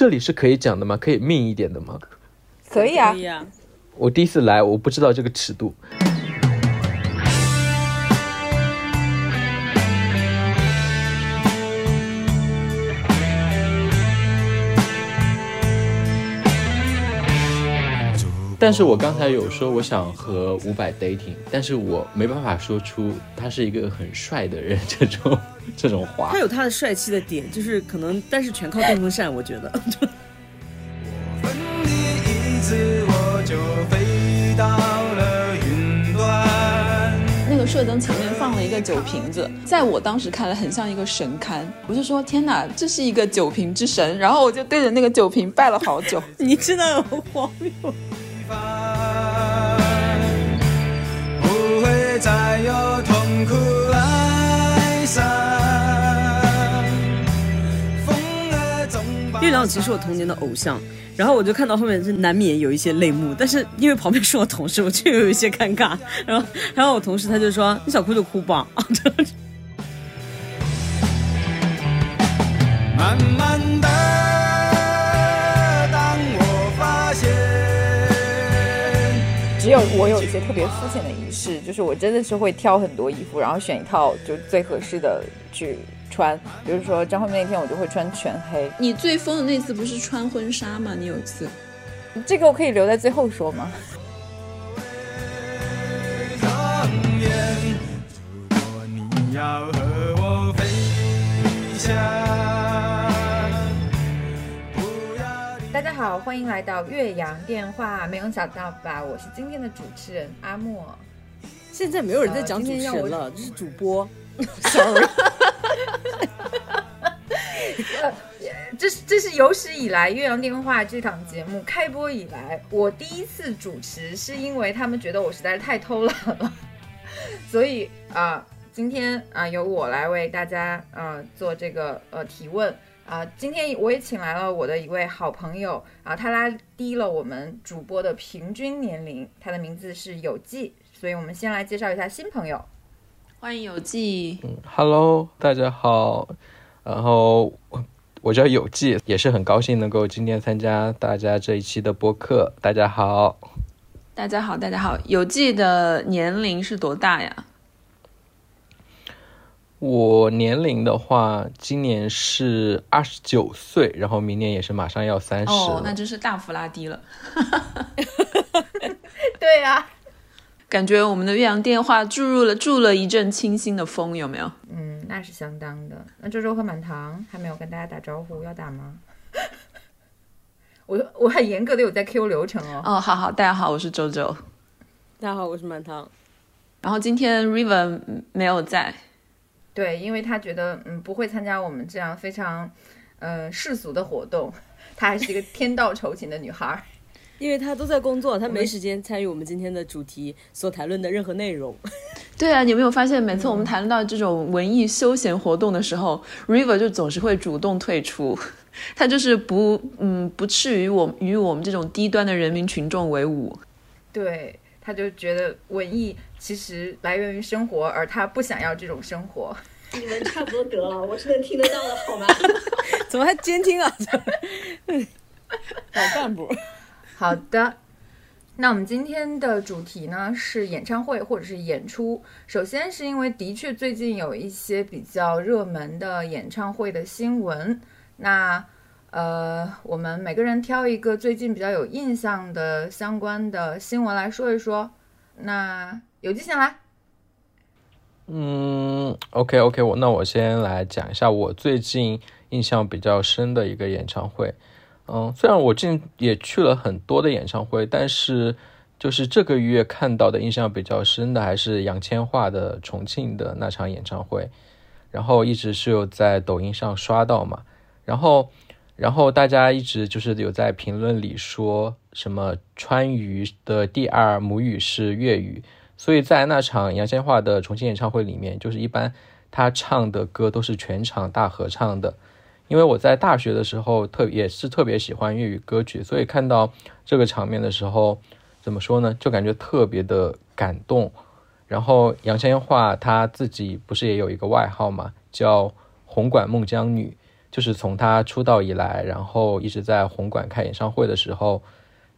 这里是可以讲的吗？可以命一点的吗？可以啊可，以啊，我第一次来，我不知道这个尺度。但是我刚才有说我想和伍佰 dating，但是我没办法说出他是一个很帅的人这种这种话他。有他的帅气的点，就是可能，但是全靠电风扇，我觉得。分你一次，我就飞到了云端。那个射灯前面放了一个酒瓶子，在我当时看来很像一个神龛，我就说天哪，这是一个酒瓶之神，然后我就对着那个酒瓶拜了好久。你真的很荒谬。不会再有痛苦哀伤。月亮其实是我童年的偶像，然后我就看到后面就难免有一些泪目，但是因为旁边是我同事，我就有一些尴尬。然后，然后我同事他就说：“你想哭就哭吧。”啊，慢慢的，当我发现。只有我有一些特别肤浅的仪式，就是我真的是会挑很多衣服，然后选一套就最合适的去穿。比如说张惠妹那天我就会穿全黑，你最疯的那次不是穿婚纱吗？你有一次，这个我可以留在最后说吗？永远。如果你要和我飞翔，不要离大家好，欢迎来到岳阳电话，没有想到吧？我是今天的主持人阿莫。现在没有人在讲主持人了，这是主播。这是这是有史以来《岳阳电话》这档节目开播以来，我第一次主持，是因为他们觉得我实在是太偷懒了，所以啊、今天啊、由我来为大家呃做这个呃提问啊、今天我也请来了我的一位好朋友啊、他拉低了我们主播的平均年龄，他的名字是有记，所以我们先来介绍一下新朋友。欢迎有记，Hello，大家好，然后我叫有记，也是很高兴能够今天参加大家这一期的播客。大家好，大家好，大家好，有记的年龄是多大呀？我年龄的话，今年是二十九岁，然后明年也是马上要三十哦，了。那真是大幅拉低了。对啊，感觉我们的岳阳电话注入了注了一阵清新的风，有没有？嗯，那是相当的。那周周和满堂还没有跟大家打招呼，要打吗？我我很严格的有在 Q 流程哦。哦，好好，大家好，我是周周。大家好，我是满堂。然后今天 Riven 没有在，对，因为他觉得嗯不会参加我们这样非常呃世俗的活动，她还是一个天道酬勤的女孩儿。因为他都在工作，他没时间参与我们今天的主题所谈论的任何内容。对啊，你有没有发现，每次我们谈论到这种文艺休闲活动的时候、r i v e r 就总是会主动退出，他就是不嗯不耻于我与我们这种低端的人民群众为伍。对，他就觉得文艺其实来源于生活，而他不想要这种生活。你们差不多得了，我是能听得到的，好吗？怎么还监听啊？老干部。好的，那我们今天的主题呢是演唱会或者是演出。首先是因为的确最近有一些比较热门的演唱会的新闻，那呃，我们每个人挑一个最近比较有印象的相关的新闻来说一说。那有记先来，嗯，OK OK，我那我先来讲一下我最近印象比较深的一个演唱会。嗯，虽然我近也去了很多的演唱会，但是就是这个月看到的印象比较深的还是杨千嬅的重庆的那场演唱会，然后一直是有在抖音上刷到嘛，然后然后大家一直就是有在评论里说什么川渝的第二母语是粤语，所以在那场杨千嬅的重庆演唱会里面，就是一般她唱的歌都是全场大合唱的。因为我在大学的时候特也是特别喜欢粤语歌曲，所以看到这个场面的时候，怎么说呢，就感觉特别的感动。然后杨千嬅她自己不是也有一个外号嘛，叫“红馆孟姜女”，就是从她出道以来，然后一直在红馆开演唱会的时候，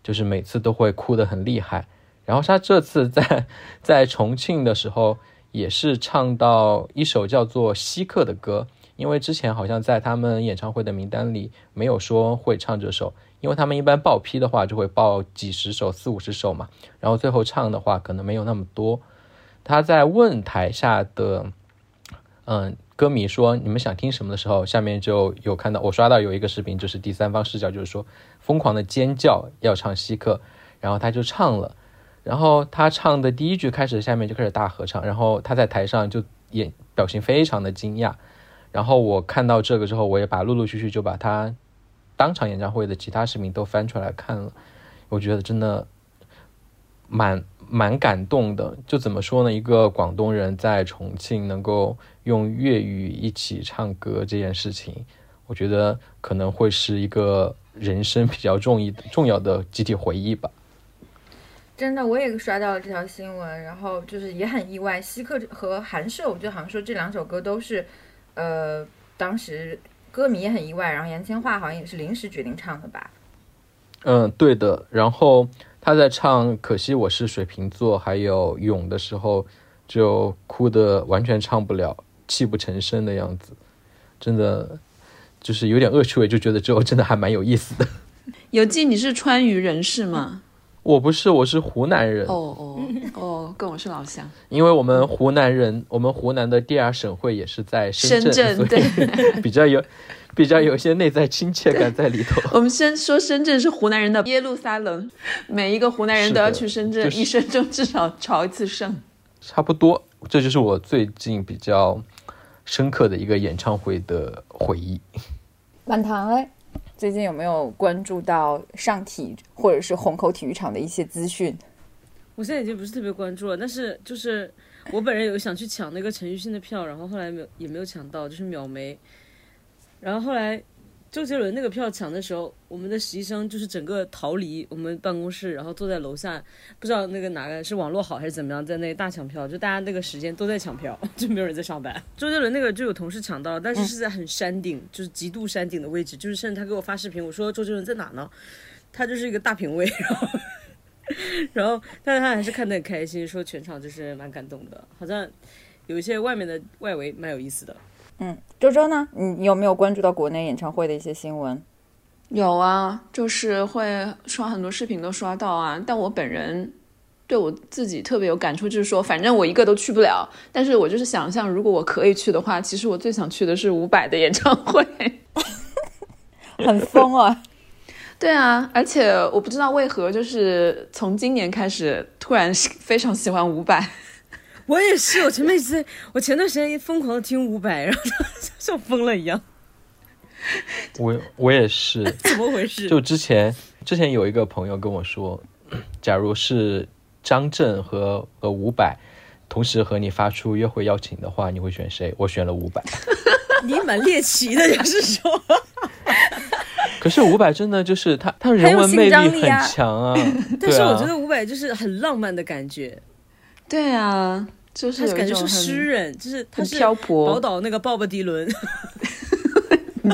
就是每次都会哭得很厉害。然后她这次在在重庆的时候，也是唱到一首叫做《稀客》的歌，因为之前好像在他们演唱会的名单里没有说会唱这首，因为他们一般报批的话就会报几十首、四五十首嘛，然后最后唱的话可能没有那么多。他在问台下的嗯歌迷说你们想听什么的时候，下面就有看到我刷到有一个视频，就是第三方视角，就是说疯狂的尖叫要唱稀客，然后他就唱了。然后他唱的第一句开始，下面就开始大合唱，然后他在台上就演表情非常的惊讶。然后我看到这个之后，我也把陆陆续续就把他当场演唱会的其他视频都翻出来看了。我觉得真的蛮蛮感动的。就怎么说呢？一个广东人在重庆能够用粤语一起唱歌这件事情，我觉得可能会是一个人生比较重一重要的集体回忆吧。真的，我也刷到了这条新闻，然后就是也很意外，希克和韩寿就好像说这两首歌都是，呃，当时歌迷也很意外，然后杨千嬅好像也是临时决定唱的吧。嗯，对的。然后他在唱《可惜我是水瓶座》还有《勇》的时候，就哭的完全唱不了，泣不成声的样子，真的就是有点恶趣味，就觉得之后真的还蛮有意思的。有记你是川渝人士吗？我不是，我是湖南人。哦哦哦，跟我是老乡。因为我们湖南人，我们湖南的第二省会也是在深圳，所以对，比较有比较有些内在亲切感在里头。我们先说深圳是湖南人的耶路撒冷，每一个湖南人都要去深圳，就是一生中至少朝一次圣。差不多，这就是我最近比较深刻的一个演唱会的回忆。满堂哎，最近有没有关注到上体或者是虹口体育场的一些资讯？我现在已经不是特别关注了，但是就是我本人有想去抢那个陈奕迅的票，然后后来没有也没有抢到，就是秒没。然后后来周杰伦那个票抢的时候，我们的实习生就是整个逃离我们办公室，然后坐在楼下，不知道那个哪个是网络好还是怎么样，在那大抢票，就大家那个时间都在抢票，就没有人在上班。周杰伦那个就有同事抢到，但是是在很山顶，就是极度山顶的位置，就是甚至他给我发视频，我说周杰伦在哪呢？他就是一个大评委，然后。然后，但是他还是看得很开心，说全场就是蛮感动的，好像有一些外面的外围蛮有意思的。嗯，周周呢？你有没有关注到国内演唱会的一些新闻？有啊，就是会刷很多视频都刷到啊。但我本人对我自己特别有感触，就是说，反正我一个都去不了。但是我就是想象，如果我可以去的话，其实我最想去的是伍佰的演唱会。很疯啊！对啊，而且我不知道为何，就是从今年开始，突然非常喜欢伍佰。我也是，我前面一直，我前段时间疯狂的听伍佰，然后像 疯了一样，我我也是，怎么回事？就之前之前有一个朋友跟我说，假如是张震和和伍佰同时和你发出约会邀请的话，你会选谁？我选了伍佰。你蛮猎奇的，就是说，可是伍佰真的就是他，他人文魅力很强啊。但是我觉得伍佰就是很浪漫的感觉，对啊，就是他感觉是诗人，就是他是漂泊宝岛那个鲍勃迪伦，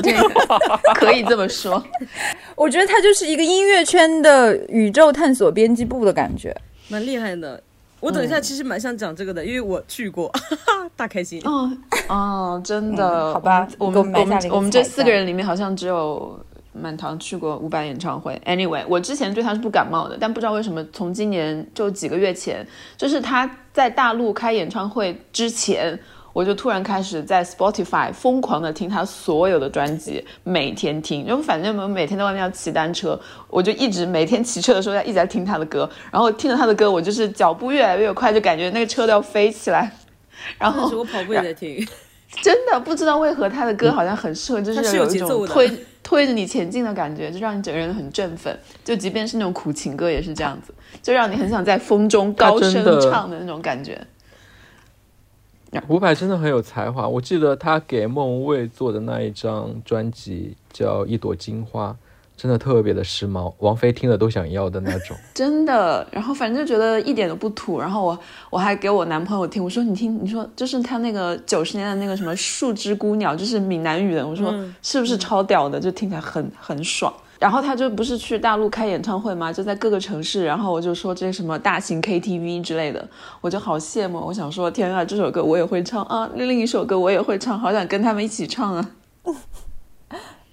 对，可以这么说。我觉得他就是一个音乐圈的宇宙探索编辑部的感觉。蛮厉害的。我等一下其实蛮想讲这个的，因为我去过，大开心。哦哦，真的，嗯好吧我们我们这四个人里面好像只有满堂去过伍佰演唱会。Anyway，我之前对他是不感冒的，但不知道为什么从今年就几个月前，就是他在大陆开演唱会之前。我就突然开始在 Spotify 疯狂的听他所有的专辑，每天听，因为反正我们每天在外面要骑单车，我就一直每天骑车的时候要一直在听他的歌，然后听着他的歌，我就是脚步越来越快，就感觉那个车都要飞起来，然后我跑步也在听，真的不知道为何他的歌好像很适合，就它是有有一种推推着你前进的感觉，就让你整个人很振奋。就即便是那种苦情歌也是这样子，就让你很想在风中高声唱的那种感觉。伍佰真的很有才华，我记得他给莫文蔚做的那一张专辑叫《一朵金花》，真的特别的时髦，王菲听了都想要的那种。真的，然后反正就觉得一点都不土。然后我我还给我男朋友听，我说你听，你说就是他那个九十年代那个什么树枝姑娘，就是闽南语的，我说嗯是不是超屌的？就听起来很很爽。然后他就不是去大陆开演唱会吗？就在各个城市，然后我就说这什么大型 KTV 之类的，我就好羡慕。我想说，天啊，这首歌我也会唱啊，另一首歌我也会唱，好想跟他们一起唱啊。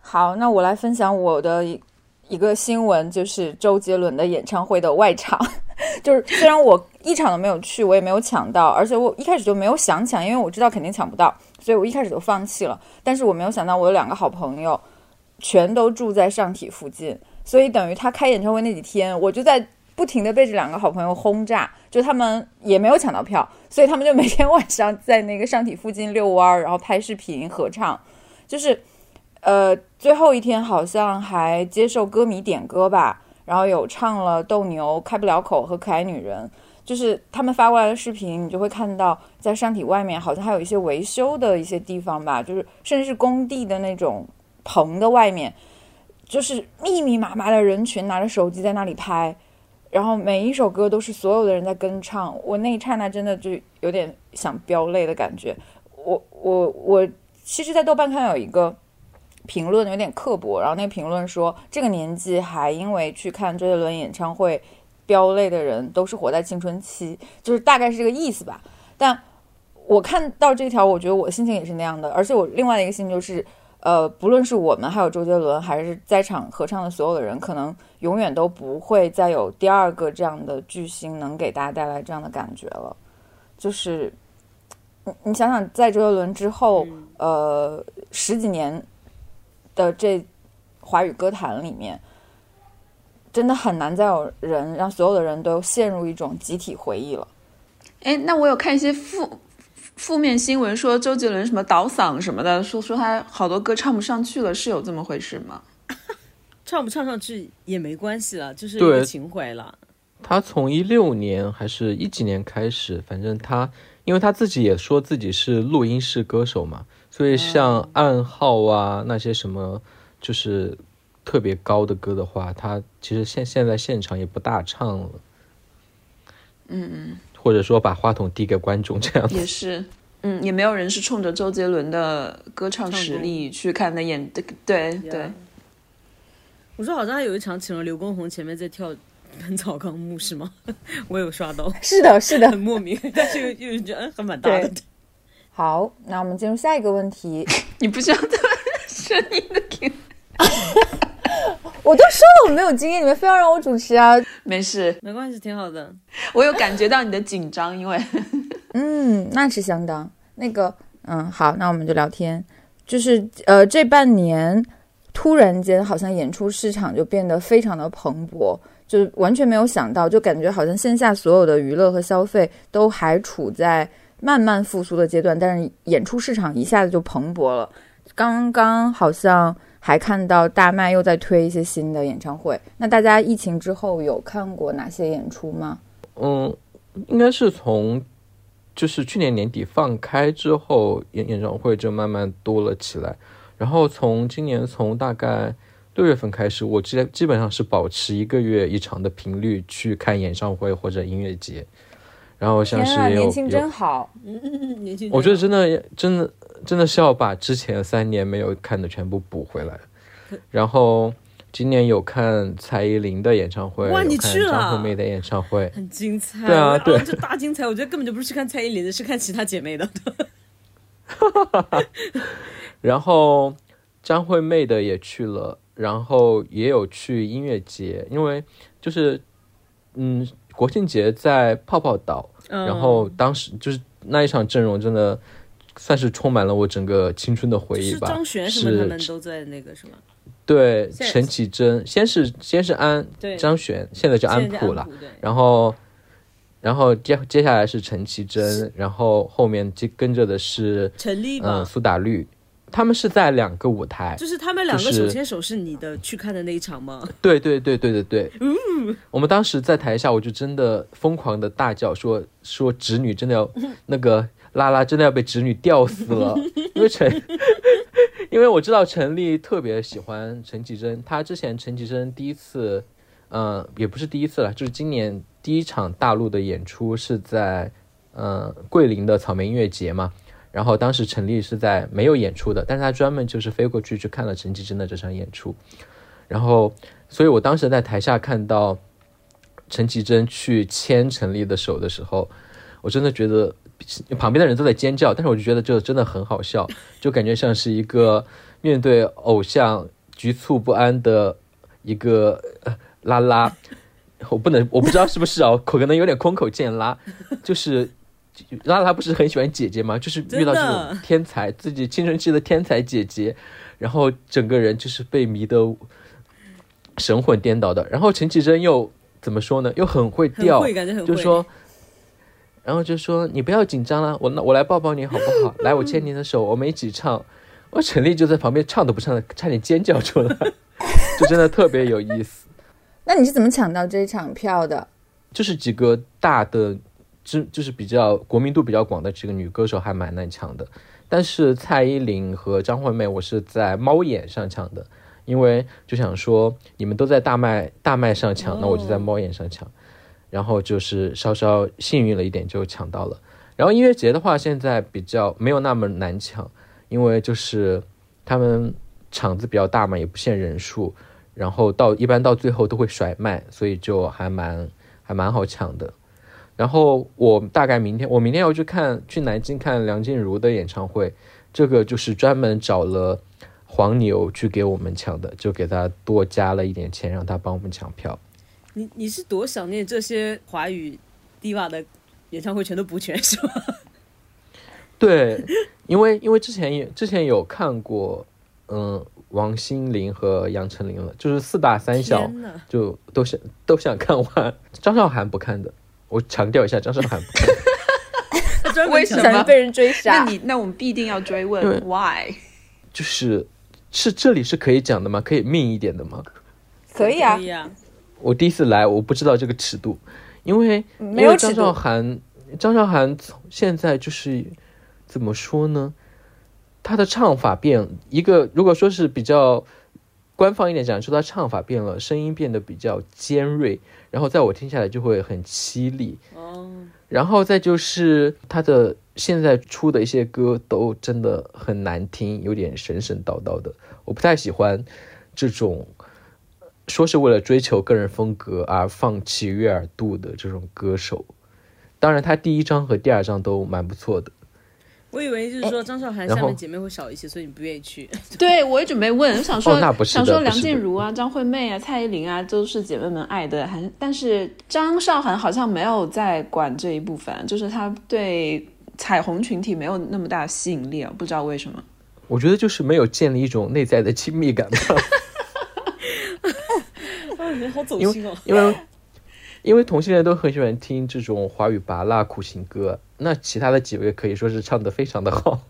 好，那我来分享我的一一个新闻，就是周杰伦的演唱会的外场。就是虽然我一场都没有去，我也没有抢到，而且我一开始就没有想抢，因为我知道肯定抢不到，所以我一开始就放弃了。但是我没有想到，我有两个好朋友，全都住在上体附近，所以等于他开演唱会那几天，我就在不停的被这两个好朋友轰炸，就他们也没有抢到票，所以他们就每天 晚上在那个上体附近遛弯儿，然后拍视频合唱，就是。呃，最后一天好像还接受歌迷点歌吧，然后有唱了《斗牛》《开不了口》和《可爱女人》，就是他们发过来的视频，你就会看到在山体外面好像还有一些维修的一些地方吧，就是甚至是工地的那种棚的外面，就是密密麻麻的人群拿着手机在那里拍，然后每一首歌都是所有的人在跟唱，我那一刹那真的就有点想飙泪的感觉。我我我，其实，在豆瓣看有一个。评论有点刻薄，然后那个评论说，这个年纪还因为去看周杰伦演唱会飙泪的人，都是活在青春期，就是大概是这个意思吧。但我看到这条，我觉得我心情也是那样的，而且我另外的一个心情就是，呃，不论是我们，还有周杰伦，还是在场合唱的所有的人，可能永远都不会再有第二个这样的巨星能给大家带来这样的感觉了。就是你你想想，在周杰伦之后，呃，十几年。的这华语歌坛里面，真的很难再有人让所有的人都陷入一种集体回忆了。哎，那我有看一些负负面新闻，说周杰伦什么倒嗓什么的，说说他好多歌唱不上去了，是有这么回事吗？唱不唱上去也没关系了，就是一个情怀了。他从一六年还是一几年开始，反正他，因为他自己也说自己是录音室歌手嘛，所以像暗号啊那些什么，就是特别高的歌的话，他其实现现在现场也不大唱了。嗯嗯，或者说把话筒递给观众这样子。也是，嗯，也没有人是冲着周杰伦的歌唱实力去看的演，对对对。我说好像还有一场请了刘畊宏前面在跳《本草纲目》是吗？我有刷到，是的，是的很，莫名，但是又又觉得嗯还蛮大的。好，那我们进入下一个问题。你不需要这么声音的听，我都说了我没有经验，你们非要让我主持啊？没事，没关系，挺好的。我有感觉到你的紧张，因为 嗯，那是相当。那个，嗯，好，那我们就聊天。就是呃，这半年突然间好像演出市场就变得非常的蓬勃，就是完全没有想到，就感觉好像线下所有的娱乐和消费都还处在慢慢复苏的阶段，但是演出市场一下子就蓬勃了。刚刚好像还看到大麦又在推一些新的演唱会，那大家疫情之后有看过哪些演出吗？嗯，应该是从就是去年年底放开之后，演演唱会就慢慢多了起来。然后从今年从大概六月份开始，我基基本上是保持一个月一场的频率去看演唱会或者音乐节。然后像是也有年轻真，好！嗯，年轻我觉得真的真的真的是要把之前三年没有看的全部补回来。然后今年有看蔡依林的演唱会，哇有看你去了张惠妹的演唱会，很精彩。对啊我对这大精彩，我觉得根本就不是去看蔡依林的，是看其他姐妹的。然后张惠妹的也去了，然后也有去音乐节，因为就是嗯，国庆节在泡泡岛，嗯然后当时就是那一场阵容真的算是充满了我整个青春的回忆吧。是张悬什么他们都在那个是吗？对陈绮贞，先是先是安张悬，现在叫安普了，然后。然后接接下来是陈绮贞，然后后面接跟着的是陈嗯，苏打绿，他们是在两个舞台，就是他们两个手牵手是你的去看的那一场吗？对对对对对对，嗯我们当时在台下，我就真的疯狂的大叫说说侄女真的要那个拉拉真的要被侄女吊死了，因为陈 因为我知道陈丽特别喜欢陈绮贞，她之前陈绮贞第一次，呃，也不是第一次了，就是今年第一场大陆的演出是在呃桂林的草莓音乐节嘛。然后当时陈粒是在没有演出的，但是他专门就是飞过去去看了陈绮贞的这场演出。然后，所以我当时在台下看到陈绮贞去牵陈粒的手的时候，我真的觉得旁边的人都在尖叫，但是我就觉得这真的很好笑，就感觉像是一个面对偶像局促不安的一个、拉拉。我不能，我不知道是不是啊，可能有点空口见拉，就是拉拉不是很喜欢姐姐吗？就是遇到这种天才，自己青春期的天才姐姐，然后整个人就是被迷得神魂颠倒的。然后陈绮贞又怎么说呢？又很会很调，会，感觉很会。就说，然后就说你不要紧张了，我我来抱抱你好不好？来，我牵你的手，我们一起唱。我陈粒就在旁边唱都不唱的，差点尖叫出来，就真的特别有意思。那你是怎么抢到这一场票的？就是几个大的，知就是比较国民度比较广的几个女歌手还蛮难抢的，但是蔡依林和张惠妹我是在猫眼上抢的，因为就想说你们都在大麦大麦上抢，那我就在猫眼上抢，然后就是稍稍幸运了一点就抢到了。然后音乐节的话，现在比较没有那么难抢，因为就是他们场子比较大嘛，也不限人数，然后到一般到最后都会甩卖，所以就还蛮还蛮好抢的。然后我大概明天我明天要去看去南京看梁静茹的演唱会，这个就是专门找了黄牛去给我们抢的，就给他多加了一点钱，让他帮我们抢票。你你是多想念这些华语 diva 的演唱会全都补全是吗？对，因为因为之前也之前有看过，嗯，王心凌和杨丞琳了，就是四大三小就都想都想看完。张韶涵不看的，我强调一下，张韶涵为什么被人追杀那？你那我们必定要追问 why？就是是这里是可以讲的吗？可以命一点的吗？可以啊可，以啊，我第一次来，我不知道这个尺度，因为没有张韶涵，张韶涵从现在就是怎么说呢？她的唱法变一个，如果说是比较官方一点讲，说他唱法变了，声音变得比较尖锐，然后在我听下来就会很凄厉。哦，然后再就是他的现在出的一些歌都真的很难听，有点神神叨叨的，我不太喜欢这种说是为了追求个人风格而放弃悦耳度的这种歌手。当然，他第一张和第二张都蛮不错的。我以为就是说张韶涵下面姐妹会少一些，所以你不愿意去。对，我也准备问，我想说，想说梁静茹啊、张惠妹啊、蔡依林啊，都是姐妹们爱的，还但是张韶涵好像没有在管这一部分，就是她对彩虹群体没有那么大吸引力啊，不知道为什么。我觉得就是没有建立一种内在的亲密感吧，啊，你们好走因心哦。因为因为同性恋都很喜欢听这种华语拔辣苦情歌，那其他的几位可以说是唱的非常的好。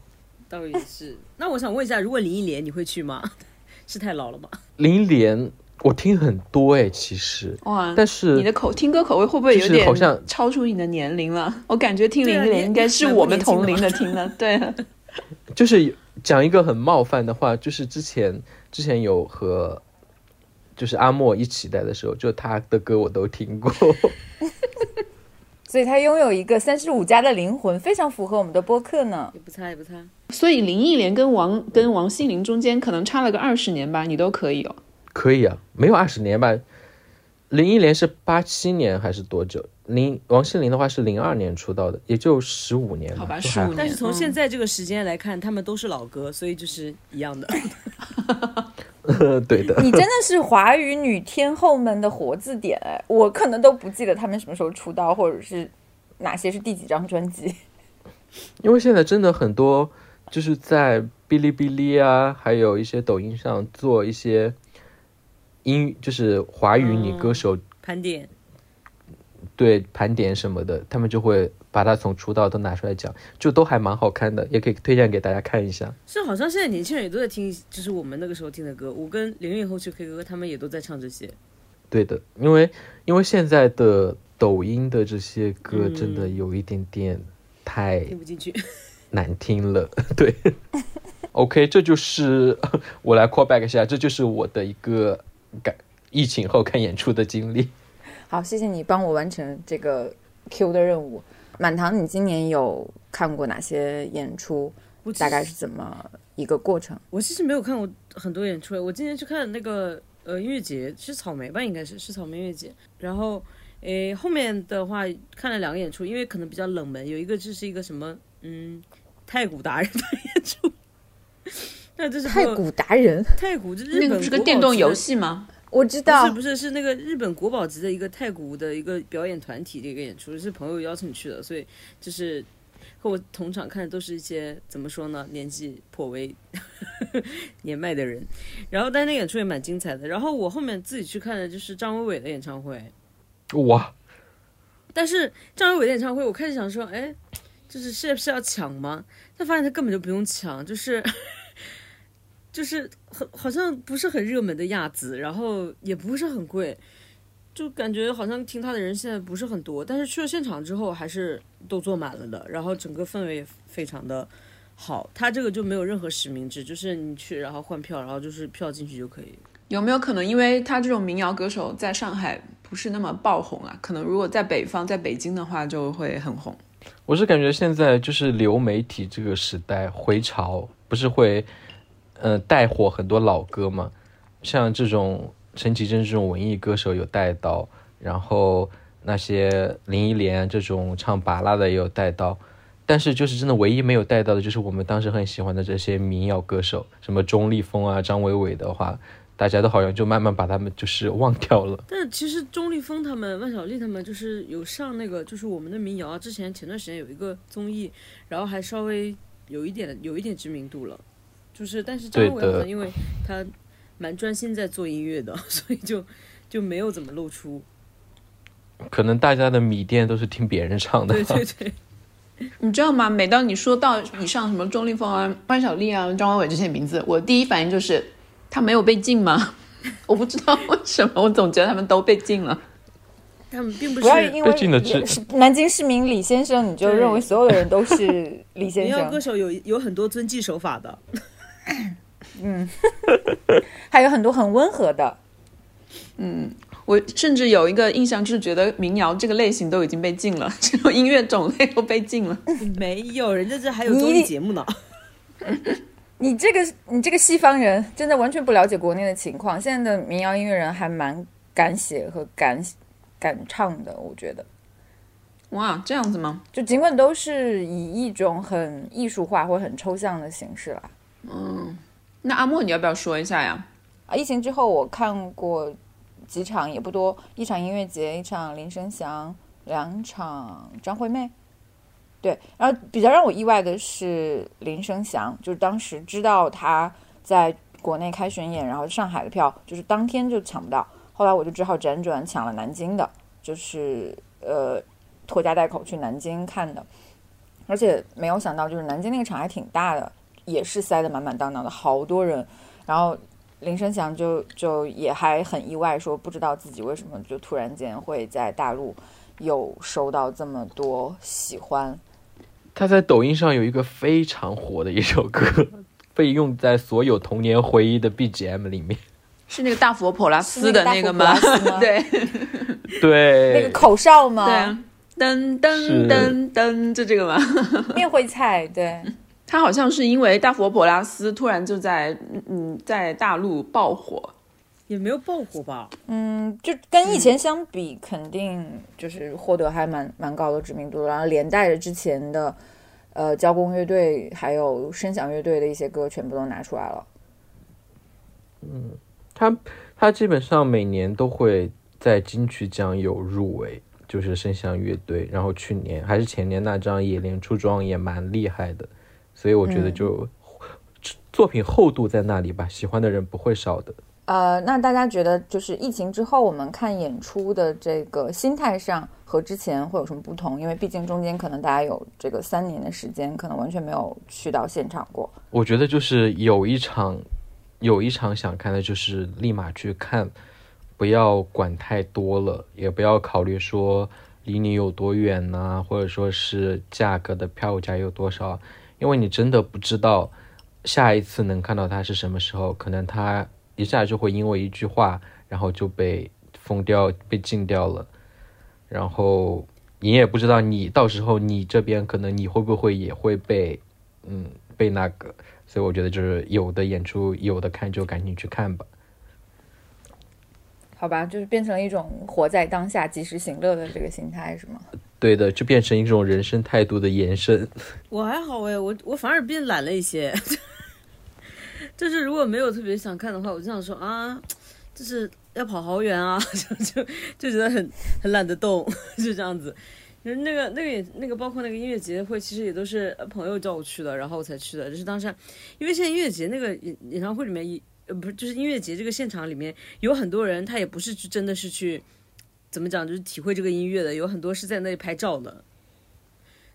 倒也是。那我想问一下，如果林忆莲你会去吗？是太老了吗？林忆莲我听很多哎，其实，哇，但是你的口听歌口味会不会有点好像超出你的年龄了？我感觉听林忆莲应该是我们同龄的听了，对啊。就是讲一个很冒犯的话，就是之前之前有和就是阿莫一起带的时候，就他的歌我都听过。所以他拥有一个三十五加的灵魂，非常符合我们的播客呢。也不差，也不差。所以林忆莲跟王跟王心凌中间可能差了个二十年吧，你都可以哦。可以啊，没有二十年吧？林忆莲是八七年还是多久？林王心凌的话是零二年出道的，也就十五年好吧就还15年但是从嗯现在这个时间来看，他们都是老歌，所以就是一样的。对的。你真的是华语女天后们的活字典哎，我可能都不记得她们什么时候出道，或者是哪些是第几张专辑。因为现在真的很多就是在哔哩哔哩啊，还有一些抖音上做一些英就是华语女歌手盘点，对盘点什么的，他们就会把它从出道都拿出来讲，就都还蛮好看的，也可以推荐给大家看一下。是好像现在年轻人也都在听，就是我们那个时候听的歌。我跟零零后去 K 歌，他们也都在唱这些。对的，因为因为现在的抖音的这些歌嗯真的有一点点太听不进去。难听了，对。OK，这就是 我来 call back 一下，这就是我的一个感疫情后看演出的经历。好，谢谢你帮我完成这个 Q 的任务。满堂，你今年有看过哪些演出？大概是怎么一个过程？我其实没有看过很多演出，我今年去看那个呃音乐节，是草莓吧，应该是是草莓音乐节。然后诶后面的话看了两个演出，因为可能比较冷门，有一个就是一个什么嗯太古达人的演出，那这是太古达人，太古，这日本那个不是个电动游戏吗？我知道不是不是是那个日本国宝级的一个太鼓的一个表演团体的一个演出，是朋友邀请去的，所以就是和我同场看的都是一些怎么说呢，年纪颇为 年迈的人。然后但是那个演出也蛮精彩的。然后我后面自己去看的就是张伟伟的演唱会，哇，但是张伟伟的演唱会，我开始想说，哎，就是是不是要抢吗？但发现他根本就不用抢，就是就是很好像不是很热门的亚子，然后也不是很贵，就感觉好像听他的人现在不是很多。但是去了现场之后，还是都坐满了的，然后整个氛围也非常的好。他这个就没有任何实名制，就是你去然后换票，然后就是票进去就可以。有没有可能，因为他这种民谣歌手在上海不是那么爆红啊？可能如果在北方，在北京的话就会很红。我是感觉现在就是流媒体这个时代回潮，不是会呃带火很多老歌嘛？像这种陈绮贞这种文艺歌手有带到，然后那些林忆莲这种唱拔拉的也有带到，但是就是真的唯一没有带到的就是我们当时很喜欢的这些民谣歌手，什么钟立风啊、张伟伟的话，大家都好像就慢慢把他们就是忘掉了。但其实钟立风他们、万晓利他们就是有上那个，就是我们的民谣啊。之前前段时间有一个综艺，然后还稍微有一点有一点知名度了。就是，但是张伟对的好像因为他蛮专心在做音乐的，所以就就没有怎么露出。可能大家的米店都是听别人唱的。对对对，你知道吗？每当你说到以上什么钟立风啊、关晓丽啊、张伟伟这些名字，我第一反应就是他没有被禁吗？我不知道为什么，我总觉得他们都被禁了。他们并不不要是因为被禁的是南京市民李先生，你就认为所有的人都是李先生民谣歌，手有有很多遵纪守法的。还有很多很温和的。嗯我甚至有一个印象，就是觉得民谣这个类型都已经被禁了，这种音乐种类都被禁了。没有，人家这还有综艺节目呢。你这个你这个西方人真的完全不了解国内的情况。现在的民谣音乐人还蛮敢写和敢敢唱的，我觉得。哇，这样子吗？就尽管都是以一种很艺术化或很抽象的形式啦。嗯那阿莫，你要不要说一下呀？啊，疫情之后我看过几场，也不多，一场音乐节，一场林生祥，两场张惠妹。对，然后比较让我意外的是林生祥，就是当时知道他在国内开巡演，然后上海的票就是当天就抢不到，后来我就只好辗转抢了南京的，就是呃拖家带口去南京看的，而且没有想到就是南京那个场还挺大的，也是塞得满满当当的，好多人，然后林生祥就就也还很意外，说不知道自己为什么就突然间会在大陆有收到这么多喜欢。他在抖音上有一个非常火的一首歌，被用在所有童年回忆的 BGM 里面。是那个大佛普拉斯的那个吗 对对，那个口哨吗？对啊，噔噔噔噔，就这个吗？面会菜，对，他好像是因为大佛普拉斯突然就在嗯在大陆爆火，也没有爆火吧？嗯，就跟以前相比，肯定就是获得还蛮蛮高的知名度，然后连带着之前的呃交工乐队还有声响乐队的一些歌全部都拿出来了。嗯他他基本上每年都会在金曲奖有入围，就是声响乐队。然后去年还是前年那张《野莲出装》也蛮厉害的，所以我觉得就、作品厚度在那里吧，喜欢的人不会少的。呃，那大家觉得就是疫情之后我们看演出的这个心态上和之前会有什么不同？因为毕竟中间可能大家有这个三年的时间，可能完全没有去到现场过。我觉得就是有一场，有一场想看的，就是立马去看，不要管太多了，也不要考虑说离你有多远呐、或者说是价格的票价有多少，因为你真的不知道下一次能看到他是什么时候，可能他一下就会因为一句话，然后就被封掉、被禁掉了，然后你也不知道你到时候你这边可能你会不会也会被，嗯，被那个，所以我觉得就是有的演出有的看就赶紧去看吧。好吧，就是变成了一种活在当下、及时行乐的这个心态，是吗？对的，就变成一种人生态度的延伸。我还好哎，我我反而变懒了一些。就是如果没有特别想看的话，我就想说啊，就是要跑好远啊，就就就觉得很很懒得动，就这样子。就是那个那个也那个包括那个音乐节会，其实也都是朋友叫我去的，然后我才去的。就是当时，因为现在音乐节那个演演唱会里面，呃不是就是音乐节这个现场里面有很多人，他也不是去真的是去怎么讲，就是体会这个音乐的，有很多是在那里拍照的。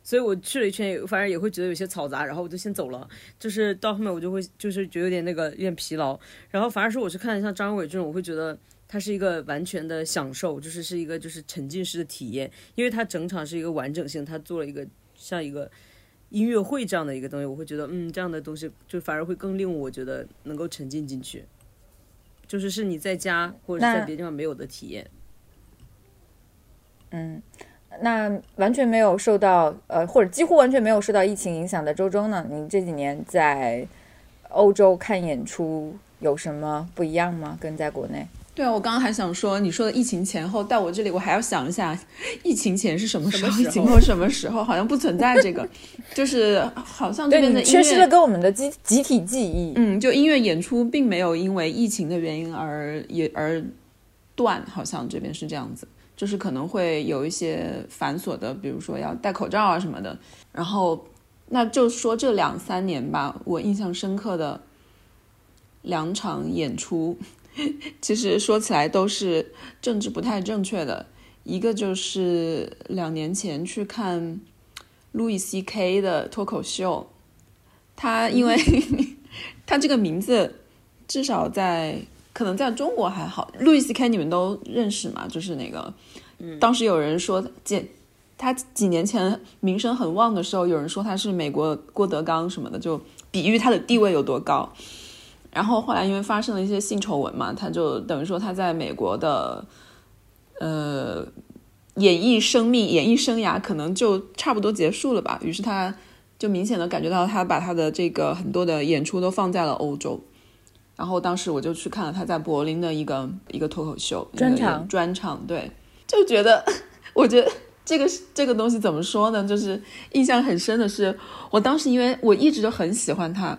所以我去了一圈，反正也会觉得有些嘈杂，然后我就先走了。就是到后面我就会就是觉得有点那个有点疲劳，然后反而是我去看像张伟这种，我会觉得他是一个完全的享受，就是是一个就是沉浸式的体验，因为他整场是一个完整性，他做了一个像一个音乐会这样的一个东西，我会觉得嗯这样的东西就反而会更令我觉得能够沉浸进去，就是是你在家或者是在别的地方没有的体验。嗯，那完全没有受到呃，或者几乎完全没有受到疫情影响的周周呢？你这几年在欧洲看演出有什么不一样吗？跟在国内？对啊，我刚刚还想说，你说的疫情前后，到我这里我还要想一下，疫情前是什么时候，时候疫情后什么时候，好像不存在这个，就是好像这对边的音你缺失了跟我们的集集体记忆。嗯，就音乐演出并没有因为疫情的原因而也而断，好像这边是这样子，就是可能会有一些繁琐的，比如说要戴口罩啊什么的。然后，那就说这两三年吧，我印象深刻的两场演出，其实说起来都是政治不太正确的。一个就是两年前去看路易 C K 的脱口秀，他因为 他这个名字至少在可能在中国还好，路易斯 K 你们都认识嘛？就是那个，当时有人说几他几年前名声很旺的时候，有人说他是美国郭德纲什么的，就比喻他的地位有多高。然后后来因为发生了一些性丑闻嘛，他就等于说他在美国的呃演艺生命、演艺生涯可能就差不多结束了吧。于是他就明显的感觉到他把他的这个很多的演出都放在了欧洲。然后当时我就去看了他在柏林的一个一个脱口秀专场专场，对，就觉得我觉得这个这个东西怎么说呢？就是印象很深的是，我当时因为我一直都很喜欢他，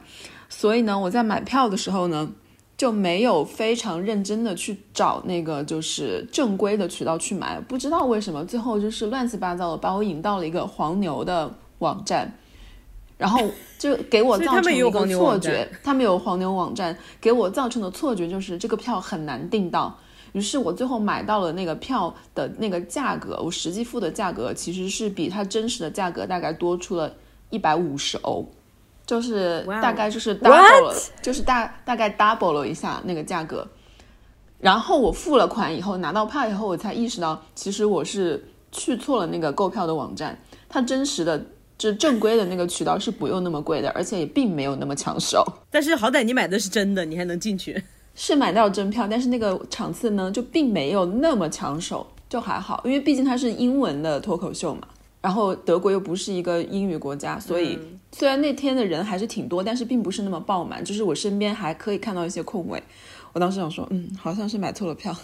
所以呢，我在买票的时候呢，就没有非常认真的去找那个就是正规的渠道去买，不知道为什么最后就是乱七八糟的把我引到了一个黄牛的网站，然后就给我造成了一个错觉他们有黄牛网站给我造成的错觉就是这个票很难订到。于是我最后买到了那个票的那个价格，我实际付的价格其实是比它真实的价格大概多出了一百五十欧，就是大概就是 double 了就是大大概 double 了一下那个价格。然后我付了款以后，拿到票以后，我才意识到，其实我是去错了那个购票的网站，它真实的。就正规的那个渠道是不用那么贵的，而且也并没有那么抢手。但是好歹你买的是真的，你还能进去。是买到真票，但是那个场次呢，就并没有那么抢手，就还好，因为毕竟它是英文的脱口秀嘛。然后德国又不是一个英语国家，所以虽然那天的人还是挺多，但是并不是那么爆满，就是我身边还可以看到一些空位。我当时想说，嗯，好像是买错了票，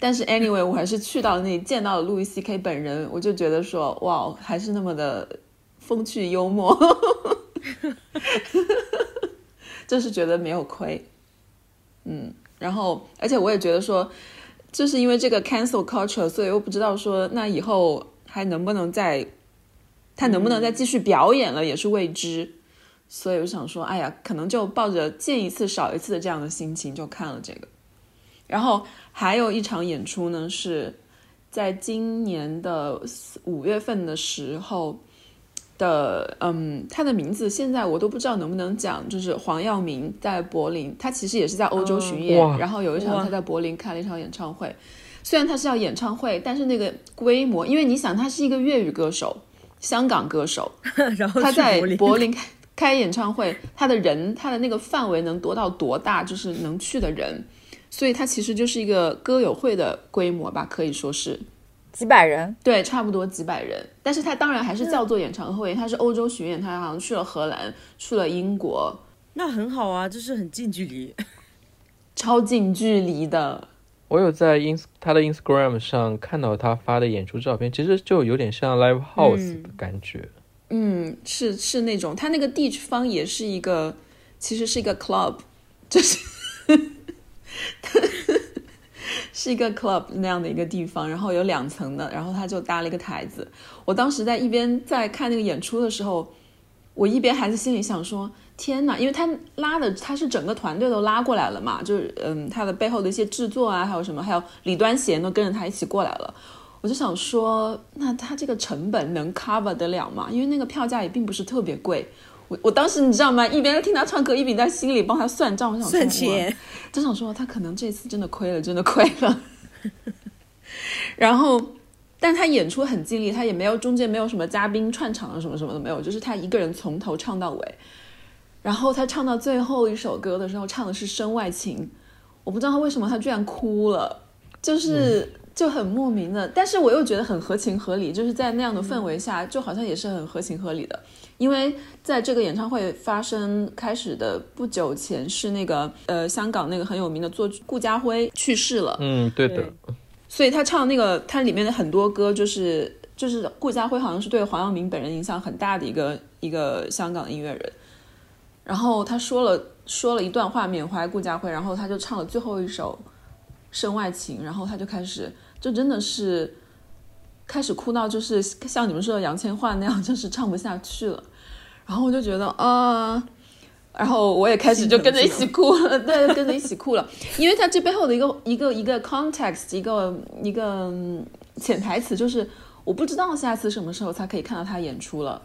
但是 anyway，我还是去到了那里，见到了路易 C K 本人，我就觉得说，哇，还是那么的风趣幽默，就是觉得没有亏。嗯，然后而且我也觉得说，就是因为这个 cancel culture，所以我不知道说那以后还能不能再，他能不能再继续表演了，也是未知。所以我想说，哎呀，可能就抱着见一次少一次的这样的心情就看了这个。然后还有一场演出呢，是在今年的五月份的时候的，嗯，他的名字现在我都不知道能不能讲，就是黄耀明在柏林，他其实也是在欧洲巡演，哇然后有一场他在柏林开了一场演唱会。虽然他是要演唱会，但是那个规模，因为你想他是一个粤语歌手，香港歌手，然后他在柏林开开演唱会，他的人他的那个范围能多到多大，就是能去的人，所以他其实就是一个歌友会的规模吧，可以说是。几百人，对，差不多几百人，但是他当然还是叫做演唱会，他是欧洲巡演，他好像去了荷兰，去了英国，那很好啊，就是很近距离。超近距离的。我有在 ins 他的 Instagram 上看到他发的演出照片，其实就有点像 live house 的感觉。嗯，是是那种，他那个地方也是一个，其实是一个 club，就是是一个 club 那样的一个地方，然后有两层的，然后他就搭了一个台子。我当时在一边在看那个演出的时候，我一边还在心里想说：天哪！因为他拉的他是整个团队都拉过来了嘛，就是嗯，他的背后的一些制作啊，还有什么，还有李端贤都跟着他一起过来了。我就想说，那他这个成本能 cover 得了吗？因为那个票价也并不是特别贵。我我当时你知道吗？一边在听他唱歌，一边在心里帮他算账。我想说算钱就想说他可能这次真的亏了，真的亏了。然后，但他演出很尽力，他也没有中间没有什么嘉宾串场啊什么什么的没有，就是他一个人从头唱到尾。然后他唱到最后一首歌的时候，唱的是《身外情》，我不知道他为什么他居然哭了，就是。就很莫名的，但是我又觉得很合情合理，就是在那样的氛围下，就好像也是很合情合理的。因为在这个演唱会发生开始的不久前，是那个呃香港那个很有名的作曲顾家辉去世了，嗯，对的，对所以他唱那个他里面的很多歌，就是就是顾家辉好像是对黄耀明本人影响很大的一个一个香港的音乐人。然后他说了说了一段话缅怀顾家辉，然后他就唱了最后一首《身外情》，然后他就开始就真的是开始哭到就是像你们说的杨千嬅那样，就是唱不下去了。然后我就觉得啊。然后我也开始就跟着一起哭了，对，跟着一起哭了，因为他这背后的一个一个一个 context，一个一个嗯潜台词就是，我不知道下次什么时候才可以看到他演出了，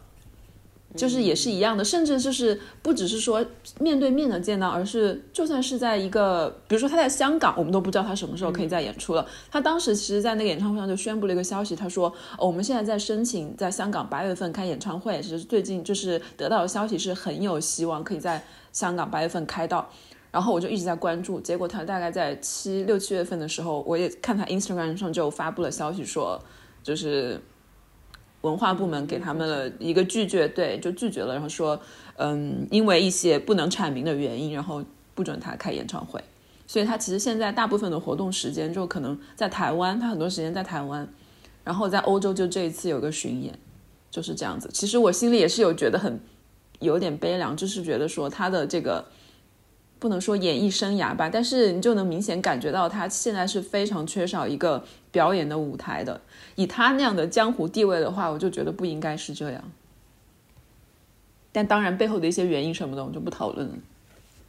就是也是一样的，甚至就是不只是说面对面的见到，而是就算是在一个，比如说他在香港，我们都不知道他什么时候可以再演出了。他当时其实，在那个演唱会上就宣布了一个消息，他说、哦我们现在在申请在香港八月份开演唱会，其实最近就是得到的消息是很有希望可以在香港八月份开到。然后我就一直在关注，结果他大概在七六七月份的时候，我也看他 Instagram 上就发布了消息说，就是文化部门给他们了一个拒绝，对，就拒绝了，然后说，嗯，因为一些不能阐明的原因，然后不准他开演唱会。所以他其实现在大部分的活动时间就可能在台湾，他很多时间在台湾，然后在欧洲就这一次有个巡演，就是这样子。其实我心里也是有觉得很有点悲凉，就是觉得说他的这个不能说演艺生涯吧，但是你就能明显感觉到他现在是非常缺少一个表演的舞台的。以他那样的江湖地位的话，我就觉得不应该是这样。但当然背后的一些原因什么的，我们就不讨论了。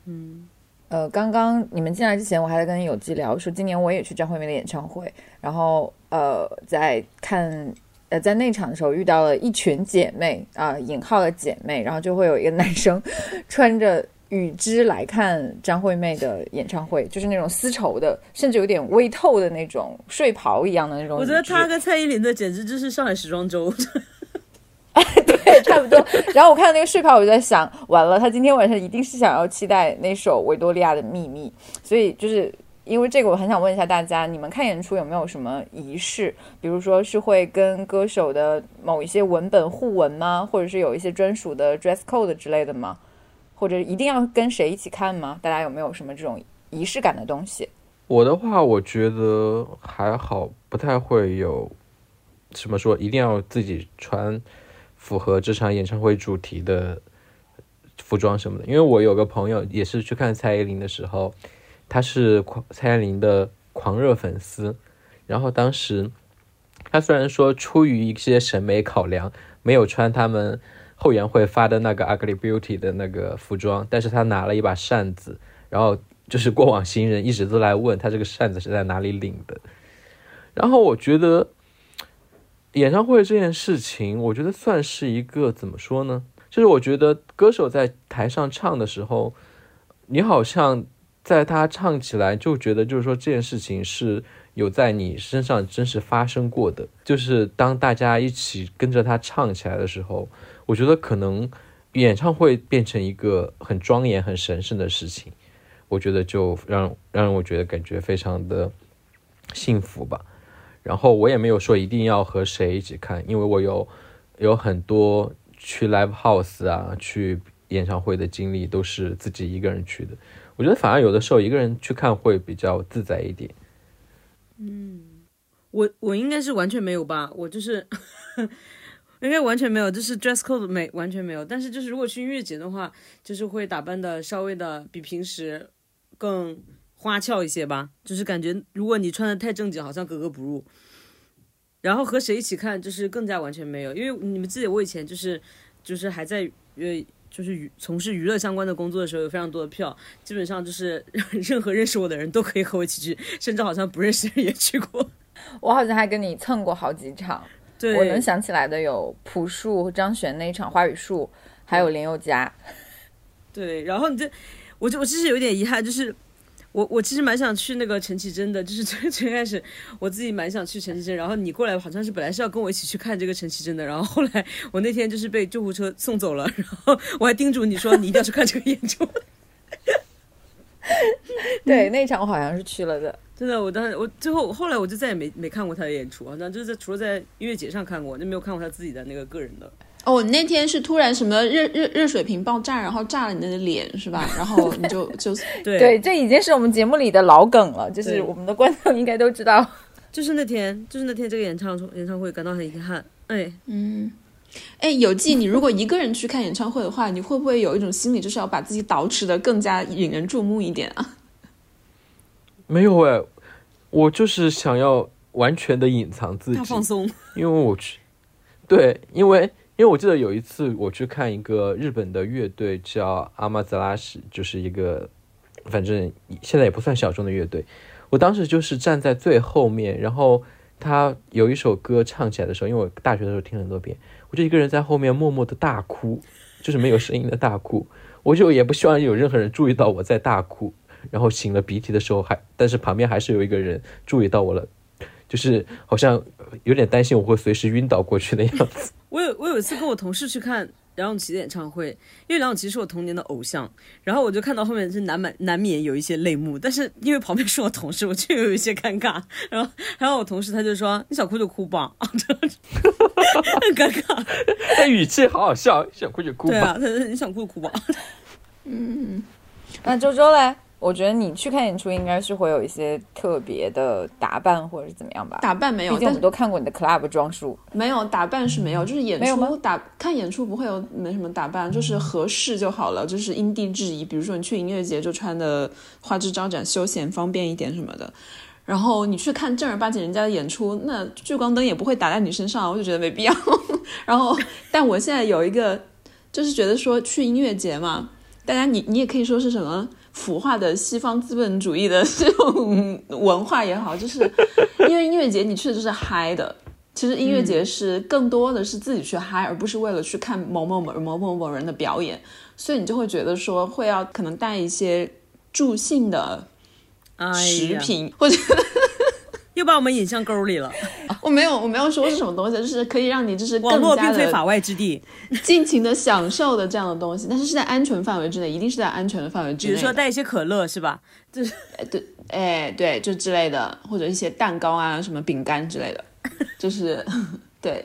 嗯呃，刚刚你们进来之前，我还在跟有机聊，说今年我也去张惠妹的演唱会，然后呃，在看呃在那场的时候遇到了一群姐妹啊、引号的姐妹，然后就会有一个男生穿着羽织来看张惠妹的演唱会，就是那种丝绸的，甚至有点微透的那种睡袍一样的那种。我觉得她跟蔡依林的简直就是上海时装周。对，差不多。然后我看到那个睡袍，我就在想，完了，他今天晚上一定是想要期待那首《维多利亚的秘密》，所以就是因为这个，我很想问一下大家，你们看演出有没有什么仪式？比如说是会跟歌手的某一些文本互文吗？或者是有一些专属的 dress code 之类的吗？或者一定要跟谁一起看吗？大家有没有什么这种仪式感的东西？我的话，我觉得还好，不太会有什么说一定要自己穿符合这场演唱会主题的服装什么的。因为我有个朋友也是去看蔡依林的时候，他是蔡依林的狂热粉丝，然后当时他虽然说出于一些审美考量，没有穿他们后援会发的那个 Ugly Beauty 的那个服装，但是他拿了一把扇子，然后就是过往行人一直都来问他这个扇子是在哪里领的。然后我觉得演唱会这件事情，我觉得算是一个怎么说呢？就是我觉得歌手在台上唱的时候，你好像在他唱起来就觉得就是说这件事情是有在你身上真实发生过的。就是当大家一起跟着他唱起来的时候，我觉得可能演唱会变成一个很庄严、很神圣的事情，我觉得就让让我觉得感觉非常的幸福吧。然后我也没有说一定要和谁一起看，因为我有有很多去 live house 啊、去演唱会的经历都是自己一个人去的。我觉得反而有的时候一个人去看会比较自在一点。嗯我我应该是完全没有吧，我就是应该完全没有，就是 dress code 没完全没有。但是就是如果去音乐节的话，就是会打扮的稍微的比平时更花俏一些吧，就是感觉如果你穿的太正经，好像格格不入。然后和谁一起看，就是更加完全没有，因为你们记得我以前就是就是还在呃。就是娱从事娱乐相关的工作的时候，有非常多的票，基本上就是 任何认识我的人都可以和我一起去，甚至好像不认识的人也去过。我好像还跟你蹭过好几场，对，我能想起来的有朴树、张悬那一场花语树，还有林宥嘉。对，然后你这，我就我其实有点遗憾，就是我我其实蛮想去那个陈绮贞的，就是最最开始我自己蛮想去陈绮贞，然后你过来好像是本来是要跟我一起去看这个陈绮贞的，然后后来我那天就是被救护车送走了，然后我还叮嘱你说你一定要去看这个演出。对，那场我好像是去了的。真的，我当时我最后后来我就再也没没看过他的演出，好像就是在除了在音乐节上看过，就没有看过他自己的那个个人的。哦，你那天是突然什么热热热水瓶爆炸，然后炸了你的脸是吧？然后你就就对对，这已经是我们节目里的老梗了，就是我们的观众应该都知道。就是那天，就是那天这个演唱演唱会感到很遗憾。哎，嗯。哎，有记，你如果一个人去看演唱会的话，你会不会有一种心理，就是要把自己捯饬的更加引人注目一点啊？没有哎，我就是想要完全的隐藏自己大，放松。因为我去，对，因为因为我记得有一次我去看一个日本的乐队叫阿玛泽拉什，就是一个反正现在也不算小众的乐队。我当时就是站在最后面，然后他有一首歌唱起来的时候，因为我大学的时候听了很多遍，我就一个人在后面默默的大哭，就是没有声音的大哭。我就也不希望有任何人注意到我在大哭，然后擤了鼻涕的时候还，但是旁边还是有一个人注意到我了，就是好像有点担心我会随时晕倒过去的样子。我有我有一次跟我同事去看梁咏琪的演唱会，因为梁咏琪是我童年的偶像，然后我就看到后面是难免难免有一些泪目，但是因为旁边是我同事，我就有一些尴尬。然后然后我同事他就说：“你想哭就哭吧。”啊很尴尬。但语气好好笑，想哭就哭吧。对啊，他说：“你想哭就哭吧。嗯那周周嘞？我觉得你去看演出应该是会有一些特别的打扮或者是怎么样吧？打扮没有，毕竟我们都看过你的 club 装束。没有打扮是没有，就是演没有吗出打看演出不会有没什么打扮，就是合适就好了，就是因地制宜。比如说你去音乐节就穿的花枝招展、休闲方便一点什么的。然后你去看正儿八经人家的演出，那聚光灯也不会打在你身上，我就觉得没必要。然后，但我现在有一个，就是觉得说去音乐节嘛，大家你你也可以说是什么腐化的西方资本主义的 这种文化也好，就是因为音乐节你去的就是嗨的。其实音乐节是更多的是自己去嗨，而不是为了去看某某某某某某人的表演，所以你就会觉得说会要可能带一些助兴的哎食呀，品，或者又把我们引向沟里了。我没有我没有说是什么东西，就是可以让你就是网络更加的并非法外之地，尽情的享受的这样的东西，但是是在安全范围之内，一定是在安全的范围之内。比如说带一些可乐是吧？就是对哎，对，就之类的，或者一些蛋糕啊，什么饼干之类的，就是 对，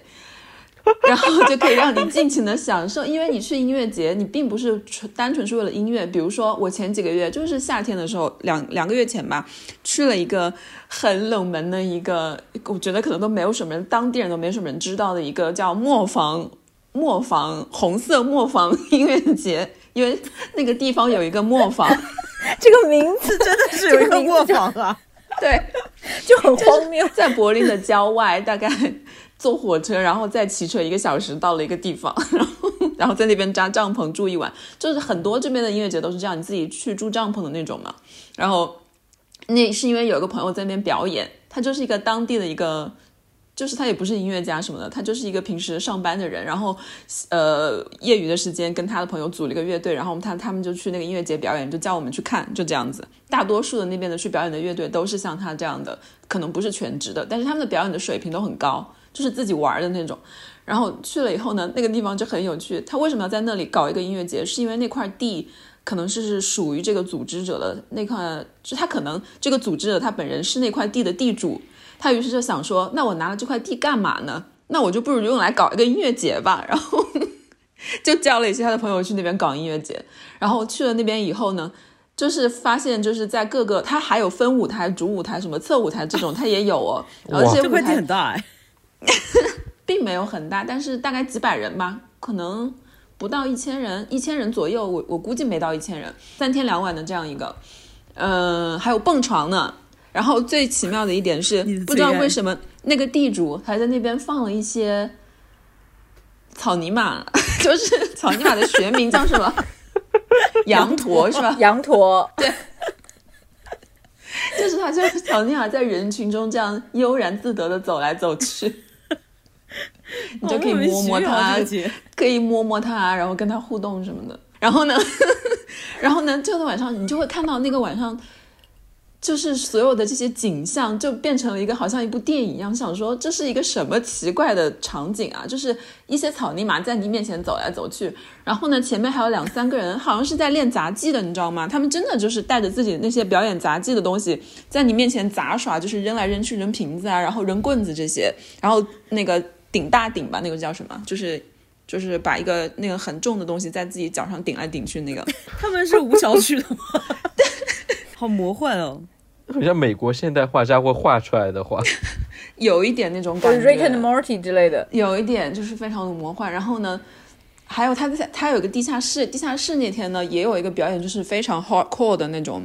然后就可以让你尽情的享受。因为你去音乐节，你并不是纯单纯是为了音乐。比如说，我前几个月就是夏天的时候，两两个月前吧，去了一个很冷门的一个，我觉得可能都没有什么人，当地人都没什么人知道的一个叫磨坊磨坊红色磨坊音乐节，因为那个地方有一个磨坊。这个名字真的是有一个磨坊啊。对，就很荒谬。在柏林的郊外，大概坐火车，然后再骑车一个小时到了一个地方，然后然后在那边扎帐篷住一晚。就是很多这边的音乐节都是这样，你自己去住帐篷的那种嘛。然后那是因为有一个朋友在那边表演，他就是一个当地的一个。就是他也不是音乐家什么的，他就是一个平时上班的人，然后，呃，业余的时间跟他的朋友组了一个乐队，然后他他们就去那个音乐节表演，就叫我们去看，就这样子。大多数的那边的去表演的乐队都是像他这样的，可能不是全职的，但是他们的表演的水平都很高，就是自己玩的那种。然后去了以后呢，那个地方就很有趣。他为什么要在那里搞一个音乐节？是因为那块地可能是属于这个组织者的那块，就他可能这个组织者他本人是那块地的地主，他于是就想说，那我拿了这块地干嘛呢？那我就不如用来搞一个音乐节吧。然后 就叫了一些他的朋友去那边搞音乐节。然后去了那边以后呢，就是发现就是在各个，他还有分舞台、主舞台、什么侧舞台这种，他也有哦。而且这块地很大哎，并没有很大，但是大概几百人吧，可能不到一千人，一千人左右，我我估计没到一千人，三天两晚的这样一个，嗯，还有蹦床呢。然后最奇妙的一点是，不知道为什么那个地主还在那边放了一些草泥马，就是草泥马的学名叫什么？羊驼是吧？羊驼，对就是他就是草泥马在人群中这样悠然自得的走来走去，你就可以摸摸它可以摸摸它，然后跟它互动什么的。然后呢，然后呢，这个晚上你就会看到那个晚上，就是所有的这些景象就变成了一个好像一部电影一样，想说这是一个什么奇怪的场景啊？就是一些草泥马在你面前走来走去，然后呢，前面还有两三个人，好像是在练杂技的，你知道吗？他们真的就是带着自己那些表演杂技的东西，在你面前杂耍，就是扔来扔去，扔瓶子啊，然后扔棍子这些，然后那个顶大顶吧，那个叫什么？就是就是把一个那个很重的东西在自己脚上顶来顶去那个。他们是无小曲的吗？好魔幻哦！好像美国现代画家会画出来的画。有一点那种感 Rick and Morty 之类的。有一点就是非常的魔幻。然后呢，还有他在他有一个地下室，地下室那天呢也有一个表演，就是非常 hardcore 的那种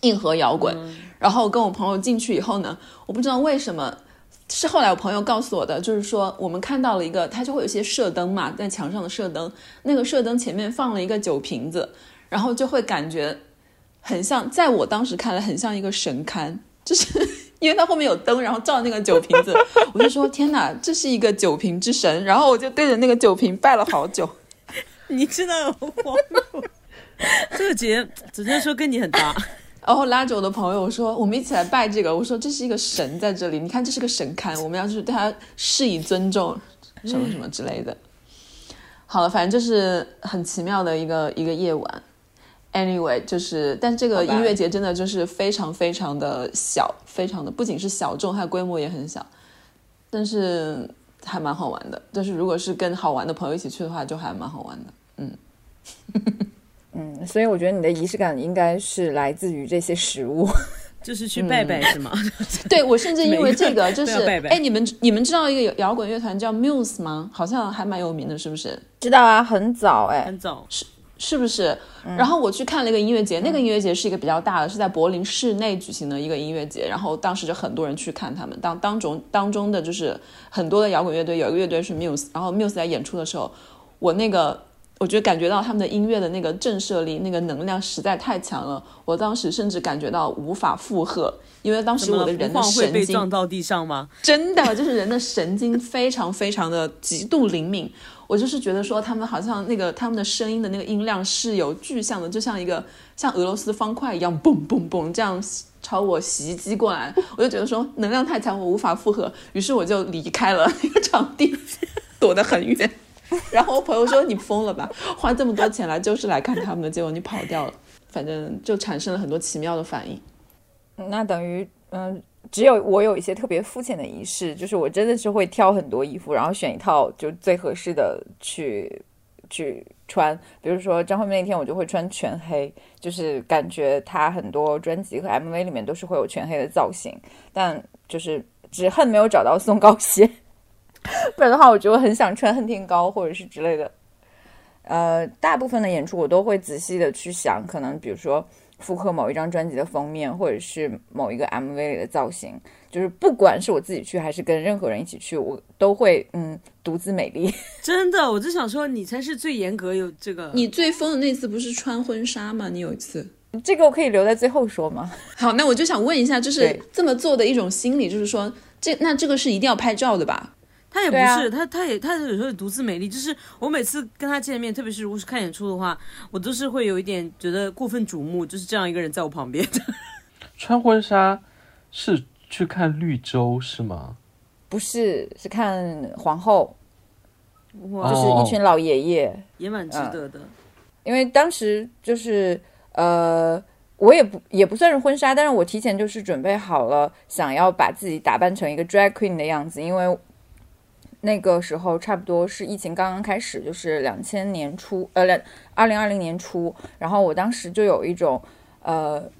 硬核摇滚。然后跟我朋友进去以后呢，我不知道为什么。是后来我朋友告诉我的，就是说我们看到了一个，它就会有些射灯嘛，在墙上的射灯，那个射灯前面放了一个酒瓶子，然后就会感觉很像，在我当时看来很像一个神龛，就是 因为它后面有灯，然后照那个酒瓶子，我就说天哪，这是一个酒瓶之神，然后我就对着那个酒瓶拜了好久。你真的很荒谬。这个节只能说跟你很搭，然后拉着我的朋友说：“我们一起来拜这个。”我说：“这是一个神在这里，你看这是个神龛，我们要去对他施以尊重，什么什么之类的。”好了，反正就是很奇妙的一个一个夜晚。Anyway，就是，但这个音乐节真的就是非常非常的小，非常的不仅是小众，它规模也很小，但是还蛮好玩的。就是如果是跟好玩的朋友一起去的话，就还蛮好玩的。嗯，所以我觉得你的仪式感应该是来自于这些食物。就是去拜拜是吗？对我甚至因为这个，就是哎，你们你们知道一个摇滚乐团叫 Muse 吗？好像还蛮有名的，是不是？知道啊，很早哎、很早，是是不是？然后我去看了一个音乐节，那个音乐节是一个比较大的，是在柏林市内举行的一个音乐节。然后当时就很多人去看他们，当当中当中的就是很多的摇滚乐队，有一个乐队是 Muse，然后 Muse 在演出的时候，我那个我觉得感觉到他们的音乐的那个震慑力，那个能量实在太强了。我当时甚至感觉到无法负荷，因为当时我的人的神经会被撞到地上吗？真的就是人的神经非常非常的极度灵敏。我就是觉得说他们好像那个他们的声音的那个音量是有具象的，就像一个像俄罗斯方块一样，嘣嘣嘣这样朝我袭击过来。我就觉得说能量太强，我无法负荷，于是我就离开了那个场地，躲得很远。然后我朋友说：“你疯了吧？花这么多钱来就是来看他们的，结果你跑掉了。”反正就产生了很多奇妙的反应。那等于嗯、只有我有一些特别肤浅的仪式，就是我真的是会挑很多衣服，然后选一套就最合适的去去穿。比如说张惠妹那天，我就会穿全黑，就是感觉她很多专辑和 MV 里面都是会有全黑的造型，但就是只恨没有找到松糕鞋，不然的话，我觉得很想穿恨天高或者是之类的。呃，大部分的演出我都会仔细的去想，可能比如说复刻某一张专辑的封面，或者是某一个 MV 里的造型，就是不管是我自己去还是跟任何人一起去，我都会嗯独自美丽。真的，我就想说，你才是最严格有这个。你最疯的那次不是穿婚纱吗？你有一次。这个我可以留在最后说吗？好，那我就想问一下，就是这么做的一种心理，就是说，这那这个是一定要拍照的吧？他也不是，他他也他有时候独自美丽。就是我每次跟他见面，特别是如果是看演出的话，我都是会有一点觉得过分瞩目，就是这样一个人在我旁边。穿婚纱是去看绿洲是吗？不是，是看皇后，哇，就是一群老爷爷。也蛮值得的。因为当时就是呃，我也不也不算是婚纱，但是我提前就是准备好了，想要把自己打扮成一个 drag queen 的样子，因为那个时候差不多是疫情刚刚开始，就是两千年初，呃，两二零二零年初，然后我当时就有一种呃。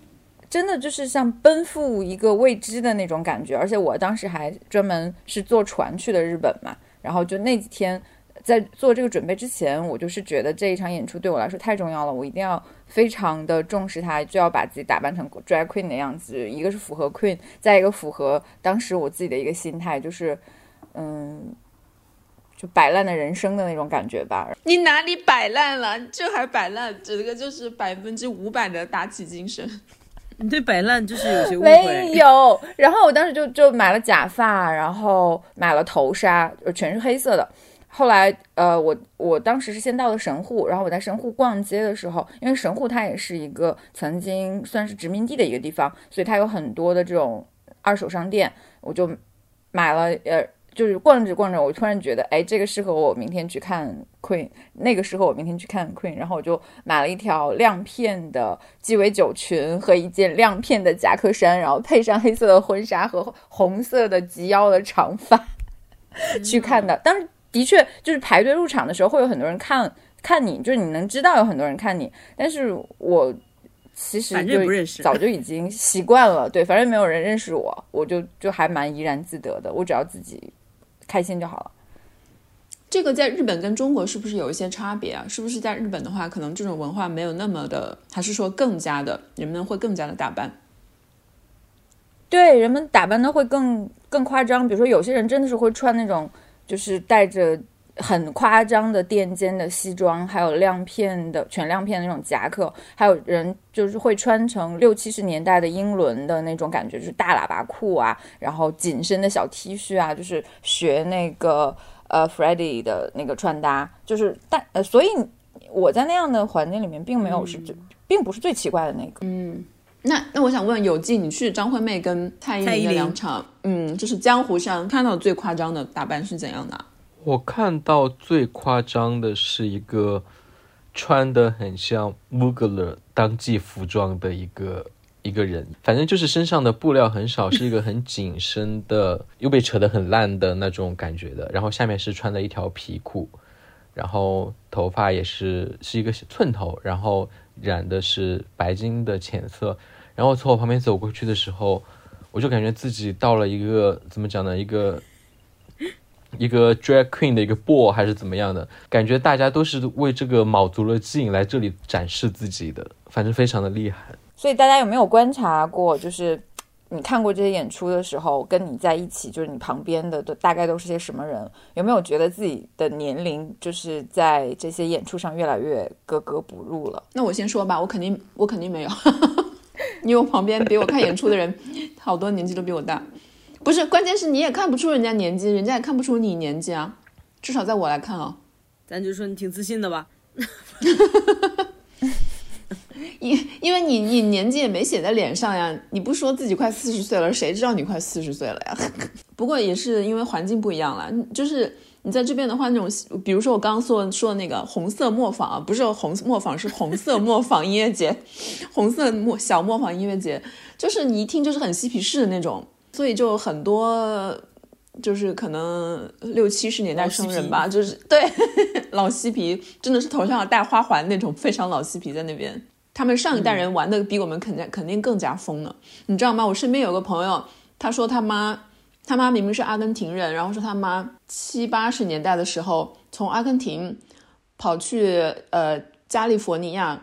真的就是像奔赴一个未知的那种感觉，而且我当时还专门是坐船去的日本嘛，然后就那几天在做这个准备之前，我就是觉得这一场演出对我来说太重要了，我一定要非常的重视它，就要把自己打扮成 drag queen 的样子，一个是符合 queen，再一个符合当时我自己的一个心态，就是嗯，就摆烂的人生的那种感觉吧。你哪里摆烂了？这还摆烂？这个就是百分之五百的打起精神。你对摆烂就是有些误没会。有，然后我当时就就买了假发，然后买了头纱，呃全是黑色的。后来，呃，我我当时是先到了神户，然后我在神户逛街的时候，因为神户它也是一个曾经算是殖民地的一个地方，所以它有很多的这种二手商店，我就买了，呃，就是逛着逛着，我突然觉得，哎，这个适合我明天去看 Queen，那个适合我明天去看 Queen，然后我就买了一条亮片的鸡尾酒裙和一件亮片的夹克衫，然后配上黑色的婚纱和红色的及腰的长发去看的。当时的确就是排队入场的时候，会有很多人看看你，就是你能知道有很多人看你，但是我其实反就早就已经习惯了，对，反正没有人认识我，我就就还蛮怡然自得的，我只要自己开心就好了。这个在日本跟中国是不是有一些差别啊？是不是在日本的话，可能这种文化没有那么的，还是说更加的人们会更加的打扮？对，人们打扮的会更更夸张，比如说有些人真的是会穿那种就是带着很夸张的垫肩的西装，还有亮片的全亮片的那种夹克，还有人就是会穿成六七十年代的英伦的那种感觉，就是大喇叭裤啊，然后紧身的小 T 恤啊，就是学那个呃 Freddie 的那个穿搭，就是但呃，所以我在那样的环境里面并没有是最，并不是最奇怪的那个。嗯那那我想问有纪，你去张惠妹跟蔡依林的两场，嗯，就是江湖上看到最夸张的打扮是怎样的啊？我看到最夸张的是一个穿的很像 Mugler 当季服装的一个一个人，反正就是身上的布料很少，是一个很紧身的，又被扯得很烂的那种感觉的，然后下面是穿的一条皮裤，然后头发也是是一个寸头，然后染的是白金的浅色，然后从我旁边走过去的时候，我就感觉自己到了一个怎么讲呢，一个一个 drag queen 的一个 ball 还是怎么样的，感觉大家都是为这个卯足了劲来这里展示自己的，反正非常的厉害。所以大家有没有观察过，就是你看过这些演出的时候，跟你在一起，就是你旁边的都大概都是些什么人？有没有觉得自己的年龄就是在这些演出上越来越格格不入了？那我先说吧，我肯定我肯定没有，因为我旁边比我看演出的人好多年纪都比我大，不是，关键是你也看不出人家年纪，人家也看不出你年纪啊，至少在我来看啊，咱就说你挺自信的吧？因因为你你年纪也没写在脸上呀，你不说自己快四十岁了，谁知道你快四十岁了呀？不过也是因为环境不一样了，就是你在这边的话，那种比如说我刚刚说说的那个红色磨坊啊，不是红磨坊，是红色磨坊音乐节，红色磨小磨坊音乐节，就是你一听就是很嬉皮士的那种，所以就很多就是可能六七十年代生人吧，就是对 老嬉皮，真的是头上要戴花环那种非常老嬉皮在那边。他们上一代人玩的比我们肯定肯定更加疯了，你知道吗？我身边有个朋友，他说他妈，他妈明明是阿根廷人，然后说他妈七八十年代的时候从阿根廷跑去呃加利福尼亚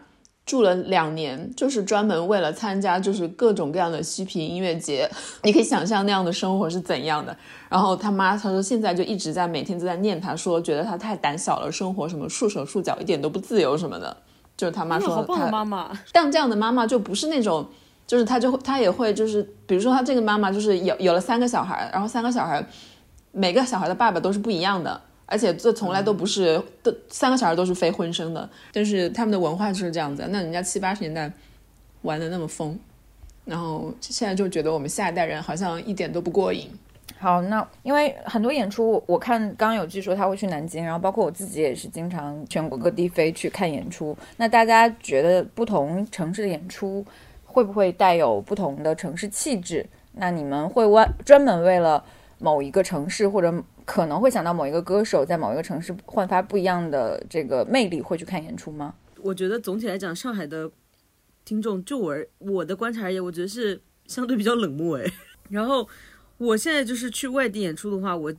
住了两年，就是专门为了参加就是各种各样的嬉皮音乐节。你可以想象那样的生活是怎样的。然后他妈他说现在就一直在每天都在念他，说觉得他太胆小了，生活什么束手束脚，一点都不自由什么的。就是他妈说他妈妈，但这样的妈妈就不是那种，就是他就会她也会就是，比如说他这个妈妈就是有有了三个小孩，然后三个小孩每个小孩的爸爸都是不一样的，而且这从来都不是都三个小孩都是非婚生的，但是他们的文化就是这样子。那人家七八十年代玩的那么疯，然后现在就觉得我们下一代人好像一点都不过瘾。好，那因为很多演出，我我看刚刚有据说他会去南京，然后包括我自己也是经常全国各地飞去看演出。那大家觉得不同城市的演出会不会带有不同的城市气质？那你们会为专门为了某一个城市，或者可能会想到某一个歌手在某一个城市焕发不一样的这个魅力，会去看演出吗？我觉得总体来讲，上海的听众，就我我的观察而言，我觉得是相对比较冷漠哎。然后我现在就是去外地演出的话，我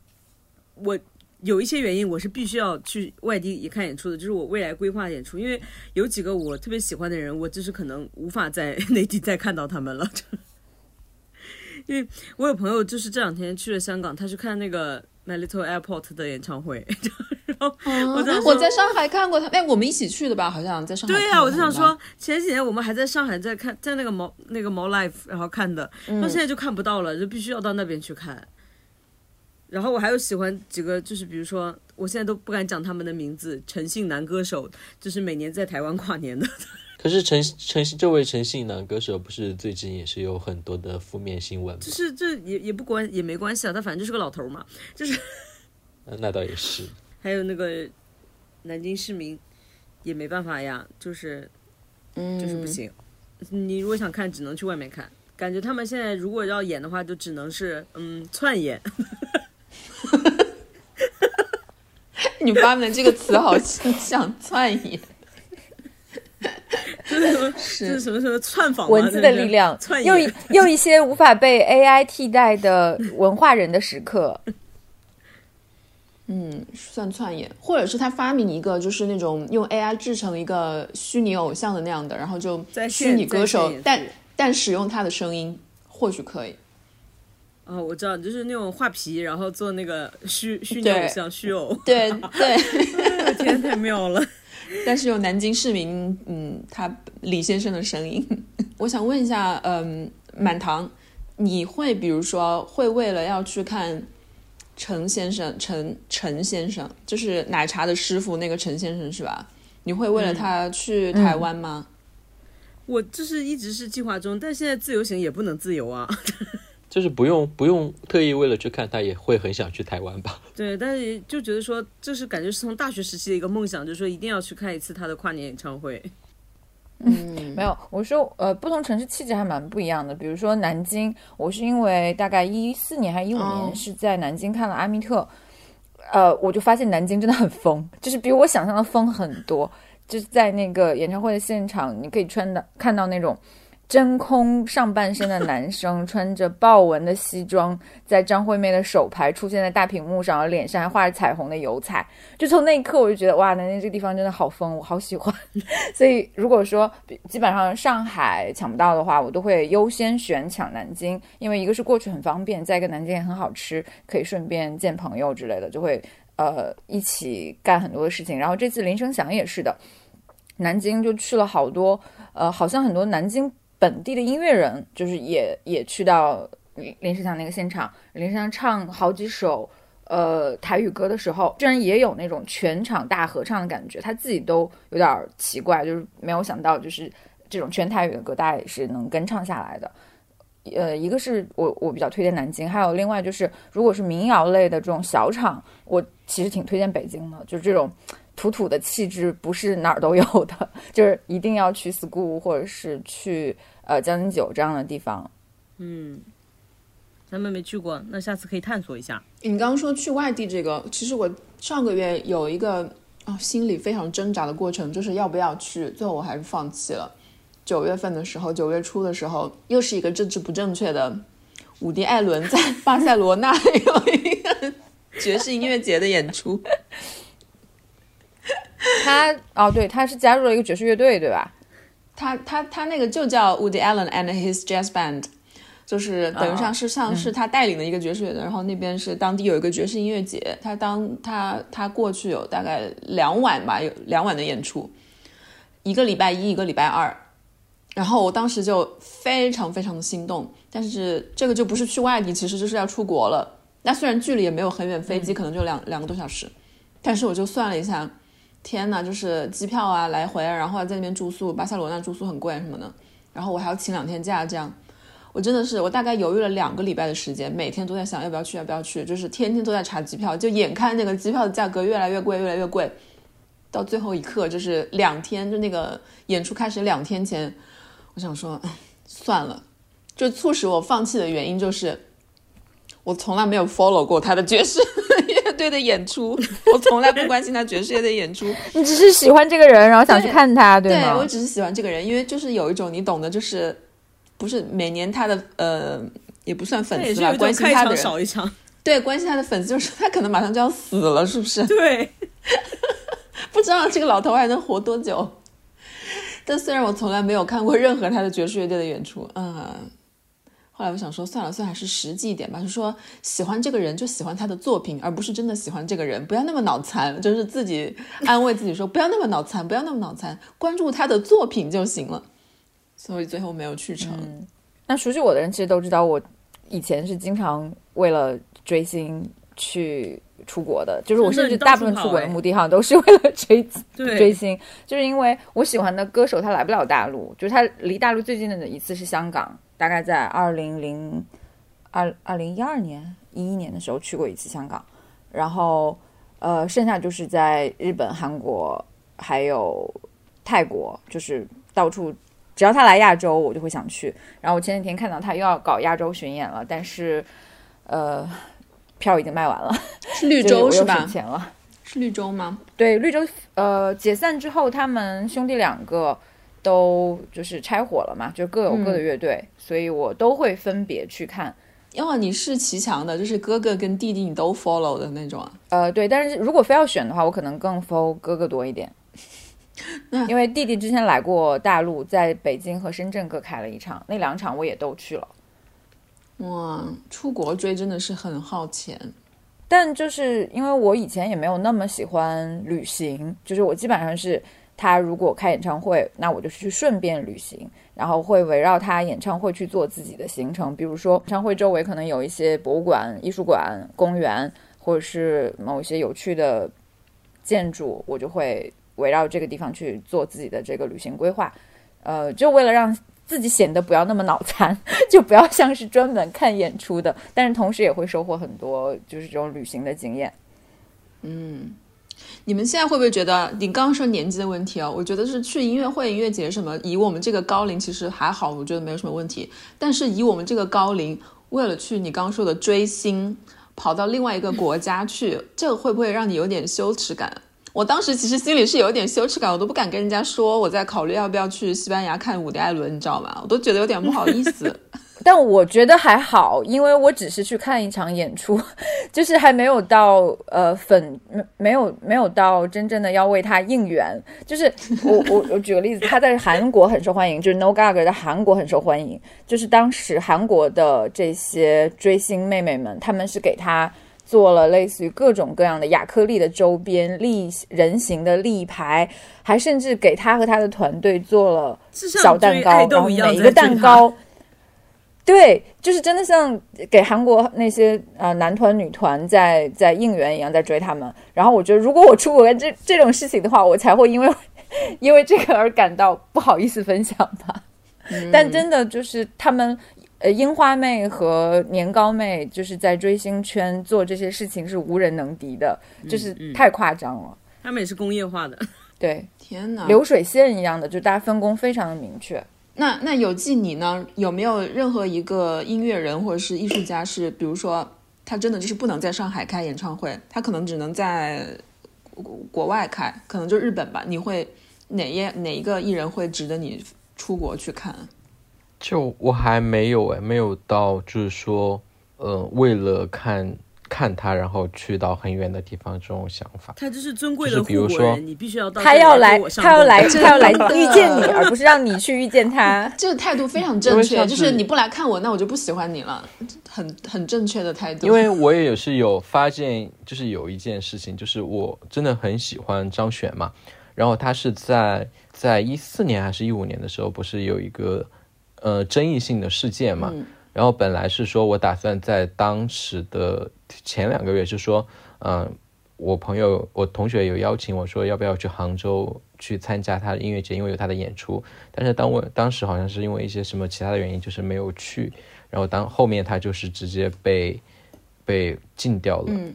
我有一些原因，我是必须要去外地也看演出的，就是我未来规划演出，因为有几个我特别喜欢的人，我就是可能无法在 内地再看到他们了。因为我有朋友就是这两天去了香港，他去看那个 My Little Airport 的演唱会，然后我在我在上海看过他，哎，我们一起去的吧？好像在上海。对呀、我就想说，，前几年我们还在上海在看，在那个毛那个毛 life 然后看的，到现在就看不到了，就必须要到那边去看。然后我还有喜欢几个，就是比如说，我现在都不敢讲他们的名字，诚信男歌手，就是每年在台湾跨年的。可是陈陈这位陈姓男歌手不是最近也是有很多的负面新闻吗？就是这也也不关也没关系啊，他反正就是个老头嘛。就是呃 那倒也是。还有那个南京市民也没办法呀，就是嗯，就是不行。你如果想看，只能去外面看。感觉他们现在如果要演的话，就只能是嗯窜演。你发明的这个词好像窜演，这 是什么什么串访文字的力量 窜，又一又一些无法被 AI 替代的文化人的时刻。嗯，算窜演，或者是他发明一个就是那种用 AI 制成一个虚拟偶像的那样的，然后就虚拟歌手但但使用他的声音，或许可以。哦，我知道，就是那种画皮，然后做那个虚虚拟偶像虚偶，对对，天太妙了。但是有南京市民，嗯，他李先生的声音。我想问一下，嗯，满堂，你会比如说会为了要去看陈先生，陈陈先生，就是奶茶的师傅那个陈先生是吧？你会为了他去台湾吗？我就是一直是计划中，但现在自由行也不能自由啊。就是不用不用特意为了去看，他也会很想去台湾吧？对，但是就觉得说，就是感觉是从大学时期的一个梦想，就是说一定要去看一次他的跨年演唱会。嗯，没有，我说呃，不同城市气质还蛮不一样的。比如说南京，我是因为大概一四年还一五哦年是在南京看了阿密特，呃，我就发现南京真的很疯，就是比我想象的疯很多。就是在那个演唱会的现场，你可以穿的看到那种真空上半身的男生穿着豹纹的西装，在张惠妹的手牌出现在大屏幕上，然后脸上还画着彩虹的油彩。就从那一刻，我就觉得哇，南京这个地方真的好疯，我好喜欢。所以如果说基本上上海抢不到的话，我都会优先选抢南京，因为一个是过去很方便，再一个南京也很好吃，可以顺便见朋友之类的，就会呃一起干很多的事情。然后这次林声祥也是的，南京就去了好多，呃，好像很多南京本地的音乐人，就是也也去到林林声祥那个现场，林声祥唱好几首。呃，台语歌的时候，居然也有那种全场大合唱的感觉，他自己都有点奇怪，就是没有想到，就是这种全台语的歌，大家也是能跟唱下来的。呃，一个是我我比较推荐南京，还有另外就是，如果是民谣类的这种小场，我其实挺推荐北京的，就是这种土土的气质不是哪儿都有的，就是一定要去 school 或者是去呃将进酒这样的地方。嗯，咱们没去过，那下次可以探索一下。你刚刚说去外地这个，其实我上个月有一个啊、心里非常挣扎的过程，就是要不要去，最后我还是放弃了。九月份的时候，九月初的时候，又是一个政治不正确的伍迪·艾伦在巴塞罗那有一个 爵士音乐节的演出，他哦，对，他是加入了一个爵士乐队，对吧？他他他那个就叫 Woody Allen and His Jazz Band，就是等于上是像是他带领的一个爵士乐队，然后那边是当地有一个爵士音乐节，他当他他过去有大概两晚吧，有两晚的演出，一个礼拜一，一个礼拜二，然后我当时就非常非常的心动，但是这个就不是去外地，其实就是要出国了。那虽然距离也没有很远，飞机可能就两、两个多小时，但是我就算了一下，天呐，就是机票啊来回，然后在那边住宿，巴塞罗那住宿很贵什么的，然后我还要请两天假，这样。我真的是，我大概犹豫了两个礼拜的时间，每天都在想要不要去，要不要去，就是天天都在查机票，就眼看那个机票的价格越来越贵，越来越贵，到最后一刻，就是两天，就那个演出开始两天前，我想说，算了，就促使我放弃的原因就是，我从来没有 follow 过他的爵士乐队的演出，我从来不关心他爵士乐队演出，你只是喜欢这个人，然后想去看他，对吗？我只是喜欢这个人，因为就是有一种你懂的，就是不是每年他的呃也不算粉丝吧，关心他的人，少一场。对关心他的粉丝，就是他可能马上就要死了，是不是？对，不知道这个老头还能活多久。但虽然我从来没有看过任何他的爵士乐队的演出，嗯，后来我想说算了算了，还是实际一点吧，就说喜欢这个人就喜欢他的作品，而不是真的喜欢这个人，不要那么脑残，就是自己 安慰自己说不要那么脑残，不要那么脑残，关注他的作品就行了。所以最后没有去成。那熟悉我的人其实都知道，我以前是经常为了追星去出国的，就是我甚至大部分出国的目的好像都是为了追 对追星，就是因为我喜欢的歌手他来不了大陆，就是他离大陆最近的一次是香港，大概在二零零二二零一二年一一年的时候去过一次香港，然后呃剩下就是在日本、韩国还有泰国，就是到处。只要他来亚洲，我就会想去。然后我前几天看到他又要搞亚洲巡演了，但是，呃，票已经卖完了，是绿洲是吧省？钱了。是绿洲吗？对，绿洲呃解散之后，他们兄弟两个都就是拆伙了嘛，就各有各的乐队，所以我都会分别去看。因为你是骑墙的，就是哥哥跟弟弟你都 follow 的那种啊。呃，对，但是如果非要选的话，我可能更 follow 哥哥多一点。因为弟弟之前来过大陆，在北京和深圳各开了一场，那两场我也都去了。哇，出国追真的是很耗钱。但就是因为我以前也没有那么喜欢旅行，就是我基本上是他如果开演唱会，那我就去顺便旅行，然后会围绕他演唱会去做自己的行程。比如说演唱会周围可能有一些博物馆、艺术馆、公园，或者是某一些有趣的建筑，我就会围绕这个地方去做自己的这个旅行规划。呃，就为了让自己显得不要那么脑残，就不要像是专门看演出的，但是同时也会收获很多就是这种旅行的经验。嗯你们现在会不会觉得，你刚刚说年纪的问题啊？我觉得是去音乐会、音乐节什么，以我们这个高龄其实还好，我觉得没有什么问题。但是以我们这个高龄，为了去你刚刚说的追星，跑到另外一个国家去，这个会不会让你有点羞耻感？我当时其实心里是有一点羞耻感，我都不敢跟人家说我在考虑要不要去西班牙看伍迪·艾伦，你知道吗？我都觉得有点不好意思。但我觉得还好，因为我只是去看一场演出，就是还没有到呃粉没没有没有到真正的要为他应援。就是我我我举个例子，他在韩国很受欢迎，就是 No Gaga 在韩国很受欢迎，就是当时韩国的这些追星妹妹们，他们是给他。做了类似于各种各样的亚克力的周边、立人形的立牌，还甚至给他和他的团队做了小蛋糕，然后每一个蛋糕，对，就是真的像给韩国那些呃男团、女团在在应援一样在追他们。然后我觉得，如果我出国干这这种事情的话，我才会因为 因为这个而感到不好意思分享吧。但真的就是他们。呃，樱花妹和年糕妹就是在追星圈做这些事情是无人能敌的，就是太夸张了。他们也是工业化的。对，天哪！流水线一样的，就大家分工非常的明确。那那有记你呢？有没有任何一个音乐人或者是艺术家是，比如说他真的就是不能在上海开演唱会，他可能只能在国国外开，可能就日本吧？你会哪一哪一个艺人会值得你出国去看？就我还没有哎，没有到就是说，呃，为了看看他，然后去到很远的地方这种想法。他就是尊贵的就是比如说护国人，你必须要到他要来，他要来，供 他要来遇见你，而不是让你去遇见他。这个态度非常正确，就是你不来看我，那我就不喜欢你了，很很正确的态度。因为我也是有发现，就是有一件事情，就是我真的很喜欢张悬嘛，然后他是在在一四年还是一五年的时候，不是有一个呃争议性的事件嘛，然后本来是说我打算在当时的前两个月，就说嗯、我朋友我同学有邀请我说要不要去杭州去参加他的音乐节，因为有他的演出。但是当我当时好像是因为一些什么其他的原因，就是没有去。然后当后面他就是直接被被禁掉了，嗯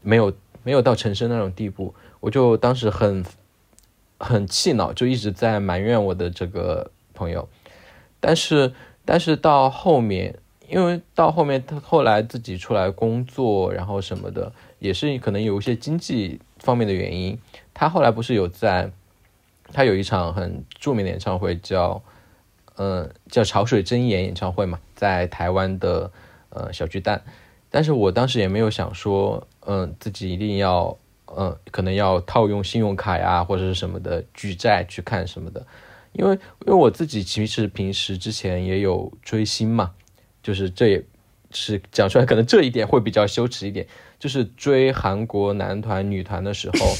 没有没有到陈升那种地步，我就当时很很气恼，就一直在埋怨我的这个朋友。但是但是到后面，因为到后面他后来自己出来工作，然后什么的，也是可能有一些经济方面的原因。他后来不是有在，他有一场很著名的演唱会叫，嗯、叫潮水真言演唱会嘛，在台湾的呃小巨蛋。但是我当时也没有想说，嗯、自己一定要，嗯、可能要套用信用卡呀或者是什么的举债去看什么的，因为因为我自己其实平时之前也有追星嘛，就是这也是讲出来，可能这一点会比较羞耻一点。就是追韩国男团、女团的时候，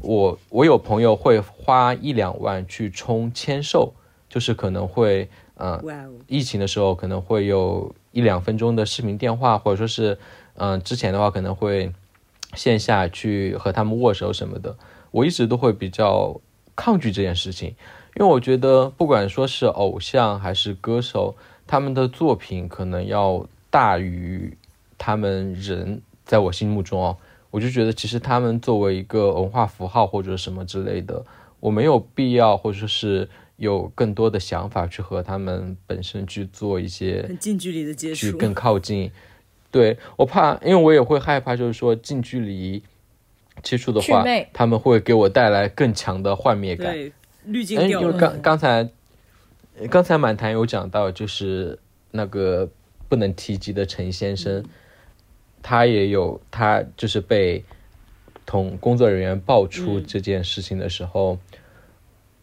我我有朋友会花一两万去充签售，就是可能会呃哇哦，疫情的时候可能会有一两分钟的视频电话，或者说是，嗯、之前的话可能会线下去和他们握手什么的。我一直都会比较抗拒这件事情，因为我觉得不管说是偶像还是歌手，他们的作品可能要大于他们人，在我心目中哦，我就觉得其实他们作为一个文化符号或者什么之类的，我没有必要或者说是有更多的想法去和他们本身去做一些很近距离的接触，去更靠近。对我怕，因为我也会害怕，就是说近距离接触的话，他们会给我带来更强的幻灭感。对滤镜哎，掉了。因为刚刚才刚才满谈有讲到，就是那个不能提及的陈先生，他也有他就是被同工作人员爆出嗯这件事情的时候，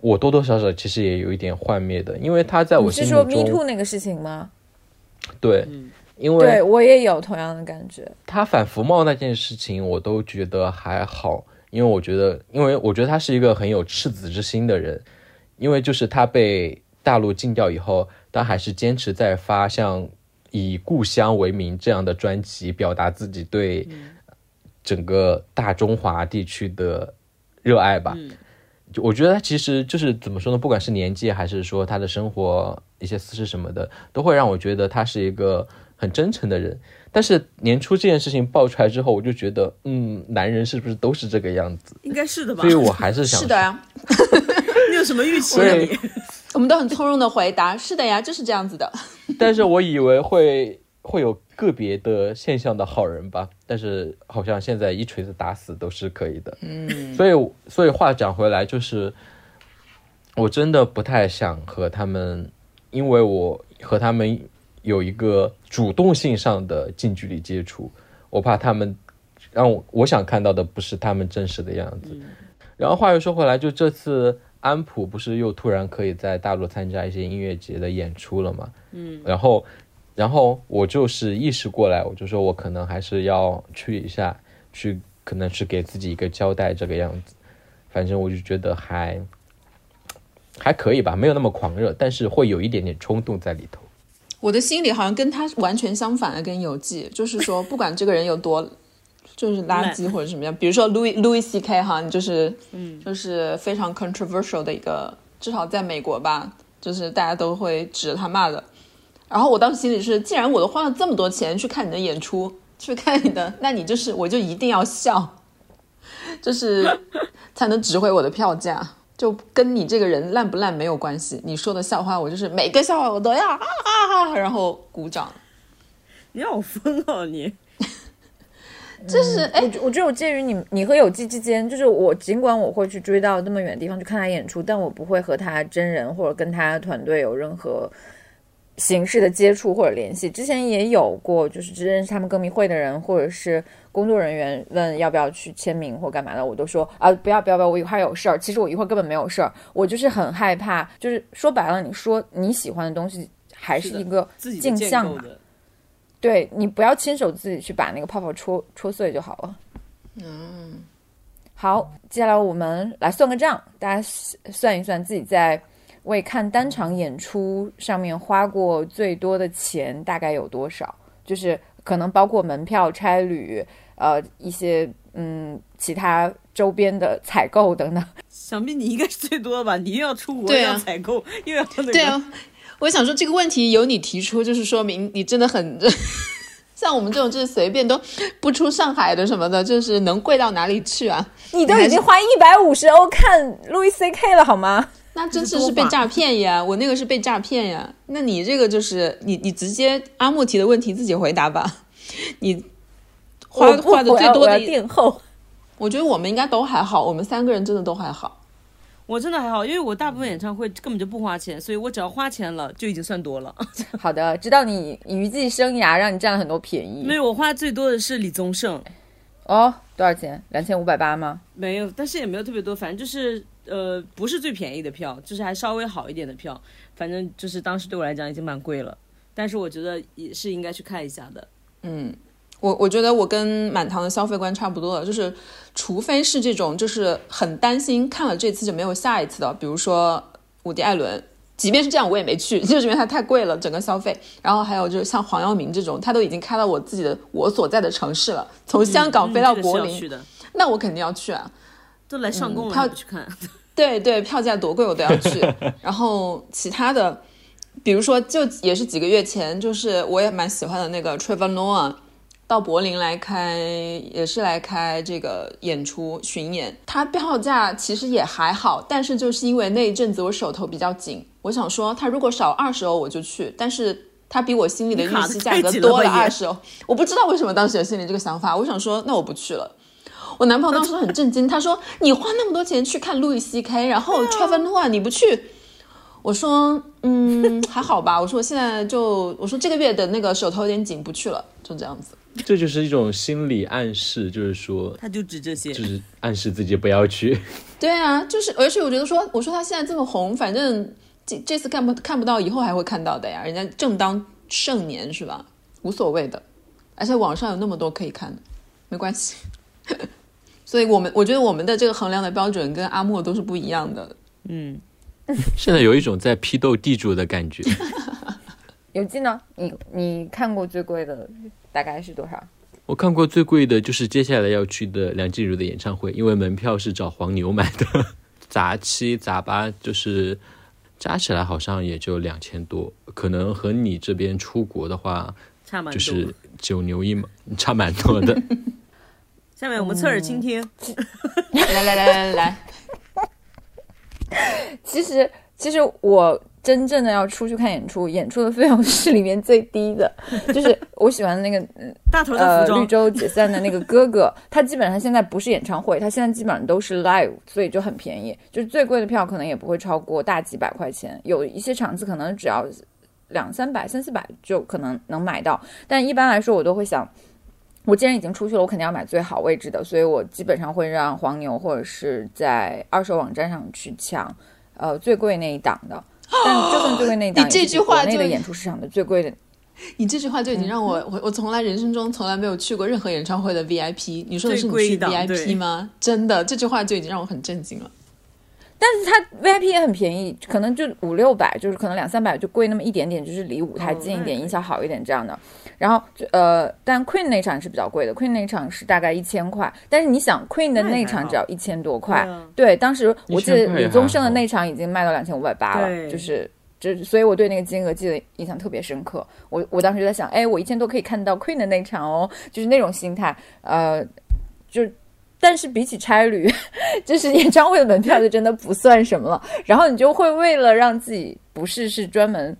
我多多少少其实也有一点幻灭的，因为他在我你是说 Me 中 Too 那个事情吗？对，嗯因对为我也有同样的感觉。他反服贸那件事情，我都觉得还好，因为我觉得，因为我觉得他是一个很有赤子之心的人，因为就是他被大陆禁掉以后，他还是坚持在发像以故乡为名这样的专辑，表达自己对整个大中华地区的热爱吧。就我觉得他其实就是怎么说呢？不管是年纪还是说他的生活一些私事什么的，都会让我觉得他是一个很真诚的人。但是年初这件事情爆出来之后，我就觉得，嗯，男人是不是都是这个样子？应该是的吧？所以我还是想是的呀，你有什么预期？我们都很从容的回答，是的呀，就是这样子的。但是我以为会会有个别的现象的好人吧，但是好像现在一锤子打死都是可以的。嗯，所以所以话讲回来，就是我真的不太想和他们，因为我和他们有一个主动性上的近距离接触，我怕他们让我我想看到的不是他们真实的样子。然后话又说回来，就这次安普不是又突然可以在大陆参加一些音乐节的演出了嘛？嗯，然后，然后我就是意识过来，我就说我可能还是要去一下，去可能是给自己一个交代这个样子。反正我就觉得还还可以吧，没有那么狂热，但是会有一点点冲动在里头。我的心里好像跟他完全相反的，跟有记，就是说，不管这个人有多就是垃圾或者什么样，比如说 Louis Louis C K 哈，你就是嗯，就是非常 controversial 的一个，至少在美国吧，就是大家都会指着他骂的。然后我当时心里是，既然我都花了这么多钱去看你的演出，去看你的，那你就是我就一定要笑，就是才能值回我的票价。就跟你这个人烂不烂没有关系，你说的笑话我就是每个笑话我都要啊啊啊，然后鼓掌。你好疯哦你！就是哎，我觉我觉得我介于你你和有机之间，就是我尽管我会去追到那么远的地方去看他演出，但我不会和他真人或者跟他团队有任何形式的接触或者联系。之前也有过，就是只认识他们歌迷会的人或者是工作人员问要不要去签名或干嘛的，我都说啊不要不要不要，我一会儿有事儿。其实我一会儿根本没有事儿，我就是很害怕，就是说白了，你说你喜欢的东西还是一个镜像嘛。对你不要亲手自己去把那个泡泡戳戳碎就好了。嗯，好，接下来我们来算个账，大家算一算自己在为看单场演出上面花过最多的钱大概有多少，就是可能包括门票、差旅，呃，一些嗯其他周边的采购等等。想必你应该是最多的吧？你又要出国，对啊又要采购，又要那个。对啊，我想说这个问题由你提出，就是说明你真的很。像我们这种就是随便都不出上海的什么的，就是能贵到哪里去啊？你都已经花一百五十欧看路易 C K 了好吗？那真是是被诈骗呀！我那个是被诈骗呀。那你这个就是你你直接阿木提的问题自己回答吧。你花花的最多的一，垫后。我觉得我们应该都还好，我们三个人真的都还好。我真的还好，因为我大部分演唱会根本就不花钱，所以我只要花钱了就已经算多了。好的，知道你娱记生涯让你占了很多便宜没。有，我花最多的是李宗盛，哦，多少钱？两千五百八吗？没有，但是也没有特别多，反正就是呃，不是最便宜的票，就是还稍微好一点的票，反正就是当时对我来讲已经蛮贵了，但是我觉得也是应该去看一下的。嗯我我觉得我跟满堂的消费观差不多了，就是除非是这种就是很担心看了这次就没有下一次的，比如说伍迪·艾伦，即便是这样我也没去，就是因为它太贵了整个消费。然后还有就是像黄耀明这种，他都已经开到我自己的我所在的城市了，从香港飞到柏林，那我肯定要去啊。都来上供了，票你不去看？对对，票价多贵我都要去。然后其他的，比如说就也是几个月前，就是我也蛮喜欢的那个 Trevor Noah 到柏林来开，也是来开这个演出巡演。他票价其实也还好，但是就是因为那一阵子我手头比较紧，我想说他如果少二十欧我就去，但是。他比我心里的预期价格多了二十欧，我不知道为什么当时有心里这个想法。我想说，那我不去了。我男朋友当时很震惊，他说：“你花那么多钱去看路易 C K，然后 Trevor Noah 你不去？”我说：“嗯，还好吧。”我说：“我现在就我说这个月的那个手头有点紧，不去了，就这样子。这就是一种心理暗示，就是说，他就指这些，就是暗示自己不要去。”对啊，就是而且我觉得说，我说他现在这么红，反正这这次看不看不到，以后还会看到的呀。人家正当盛年是吧？无所谓的，而且网上有那么多可以看的，没关系。所以我们我觉得我们的这个衡量的标准跟阿莫都是不一样的。嗯，现在有一种在批斗地主的感觉。有记呢？你你看过最贵的大概是多少？我看过最贵的就是接下来要去的梁静茹的演唱会，因为门票是找黄牛买的，杂七杂八就是加起来好像也就两千多，可能和你这边出国的话差蛮多。就是九牛一毛，差蛮多的。下面我们侧耳倾听，来来来来来，其实其实我真正的要出去看演出，演出的费用是里面最低的，就是我喜欢的那个大头的服呃，绿洲解散的那个哥哥，他基本上现在不是演唱会，他现在基本上都是 live，所以就很便宜，就是最贵的票可能也不会超过大几百块钱，有一些场次可能只要两三百、三四百就可能能买到，但一般来说我都会想。我既然已经出去了，我肯定要买最好位置的，所以我基本上会让黄牛或者是在二手网站上去抢，呃，最贵那一档的。但就算最贵那一档，你这句话就国内的演出市场的最贵的你这句话就已经让我、我我从来人生中从来没有去过任何演唱会的 VIP。你说的是你去 VIP 吗？真的，这句话就已经让我很震惊了。但是它 VIP 也很便宜，可能就五六百，就是可能两三百就贵那么一点点，就是离舞台近一点，音效好一点这样的。然后呃，但 Queen 那场是比较贵的，Queen 那场是大概一千块，但是你想 Queen 的那场只要一千多块，对，当时我记得李宗盛的那场已经卖到两千五百八了，就是。就所以，我对那个金额记得印象特别深刻。我我当时就在想，哎，我一千多可以看到 Queen 的那场哦，就是那种心态。呃，就但是比起差旅，就是演唱会的门票就真的不算什么了。然后你就会为了让自己不是是专门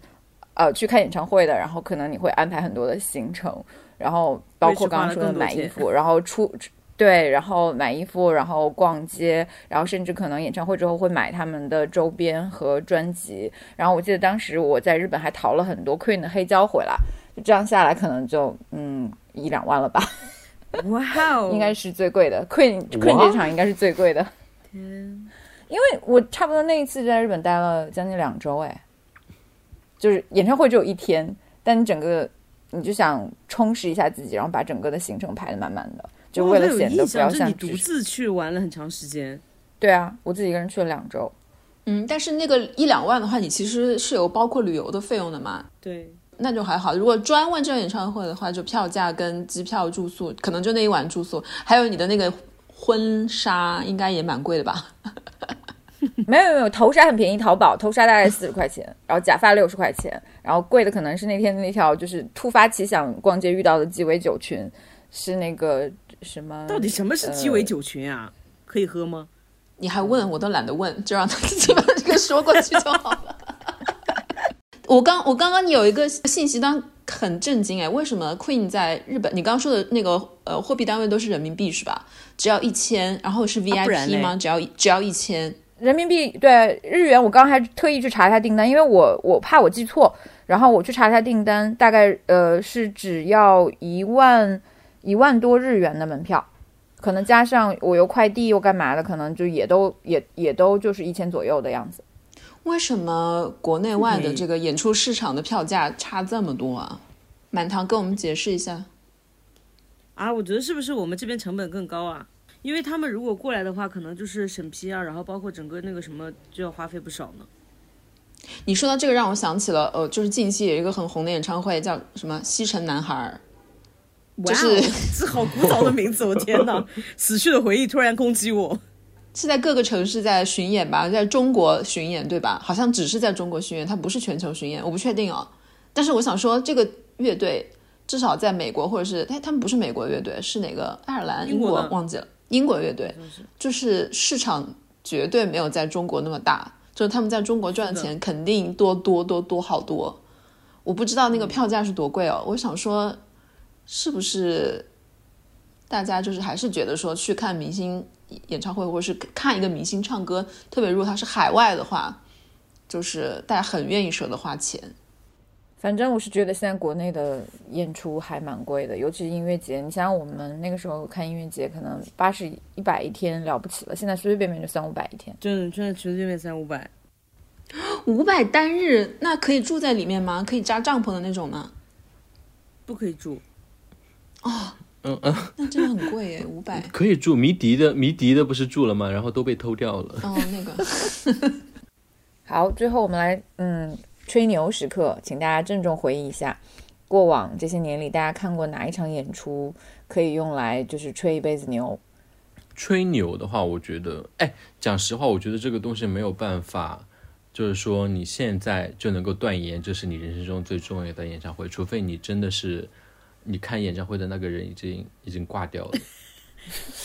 呃去看演唱会的，然后可能你会安排很多的行程，然后包括刚刚说的买衣服，然后出。对，然后买衣服，然后逛街，然后甚至可能演唱会之后会买他们的周边和专辑。然后我记得当时我在日本还淘了很多 Queen 的黑胶回来，就这样下来可能就嗯一两万了吧。哇哦，应该是最贵的。Queen Queen 这场应该是最贵的，天。因为我差不多那一次在日本待了将近两周，哎，就是演唱会只有一天，但你整个你就想充实一下自己，然后把整个的行程排的满满的，就为了显得不要像这你独自去玩了很长时间，对啊，我自己一个人去了两周。嗯，但是那个一两万的话，你其实是有包括旅游的费用的嘛？对，那就还好。如果专问这场演唱会的话，就票价跟机票、住宿，可能就那一晚住宿，还有你的那个婚纱，应该也蛮贵的吧？没有没有没有，头纱很便宜，淘宝头纱大概四十块钱，然后假发六十块钱，然后贵的可能是那天那条就是突发奇想逛街遇到的鸡尾酒裙，是那个什么？到底什么是鸡尾酒裙啊？可以喝吗？你还问，我都懒得问，就让他自己把这个说过去就好了。我刚我刚刚有一个信息，当很震惊哎，为什么 Queen 在日本？你刚刚说的那个呃货币单位都是人民币是吧？只要一千，然后是 VIP 嘞吗？只要只要一千。人民币对日元，我刚刚还特意去查一下订单，因为我我怕我记错，然后我去查一下订单，大概呃是只要一万一万多日元的门票，可能加上我邮快递又干嘛的，可能就也都也也都就是一千左右的样子。为什么国内外的这个演出市场的票价差这么多啊？满堂跟我们解释一下。啊，我觉得是不是我们这边成本更高啊？因为他们如果过来的话，可能就是审批啊，然后包括整个那个什么就要花费不少呢。你说到这个，让我想起了，呃，就是近期有一个很红的演唱会，叫什么《西城男孩儿》。哇是哦，这好古早的名字，我天哪！死去的回忆突然攻击我。是在各个城市在巡演吧，在中国巡演对吧？好像只是在中国巡演，它不是全球巡演，我不确定哦。但是我想说，这个乐队至少在美国或者是哎，他们不是美国乐队，是哪个？爱尔兰、英英国忘记了，英国乐队，就是市场绝对没有在中国那么大，就是他们在中国赚的钱肯定多多多多好多。我不知道那个票价是多贵哦，我想说，是不是大家就是还是觉得说去看明星演唱会，或者是看一个明星唱歌，特别如果他是海外的话，就是大家很愿意舍得花钱。反正我是觉得现在国内的演出还蛮贵的，尤其是音乐节。你想想，我们那个时候看音乐节，可能八十、一百一天了不起了，现在随随便便就三五百一天。真的，真的随随便便三五百，五百单日，那可以住在里面吗？可以扎帐篷的那种吗？不可以住。嗯嗯，那真的很贵耶，五百。可以住迷笛的，迷笛的不是住了吗？然后都被偷掉了。哦，那个 好，最后我们来嗯吹牛时刻，请大家郑重回忆一下，过往这些年里大家看过哪一场演出可以用来就是吹一辈子牛？吹牛的话，我觉得，哎，讲实话，我觉得这个东西没有办法，就是说你现在就能够断言这是你人生中最重要的演唱会，除非你真的是你看演唱会的那个人已经已经挂掉了。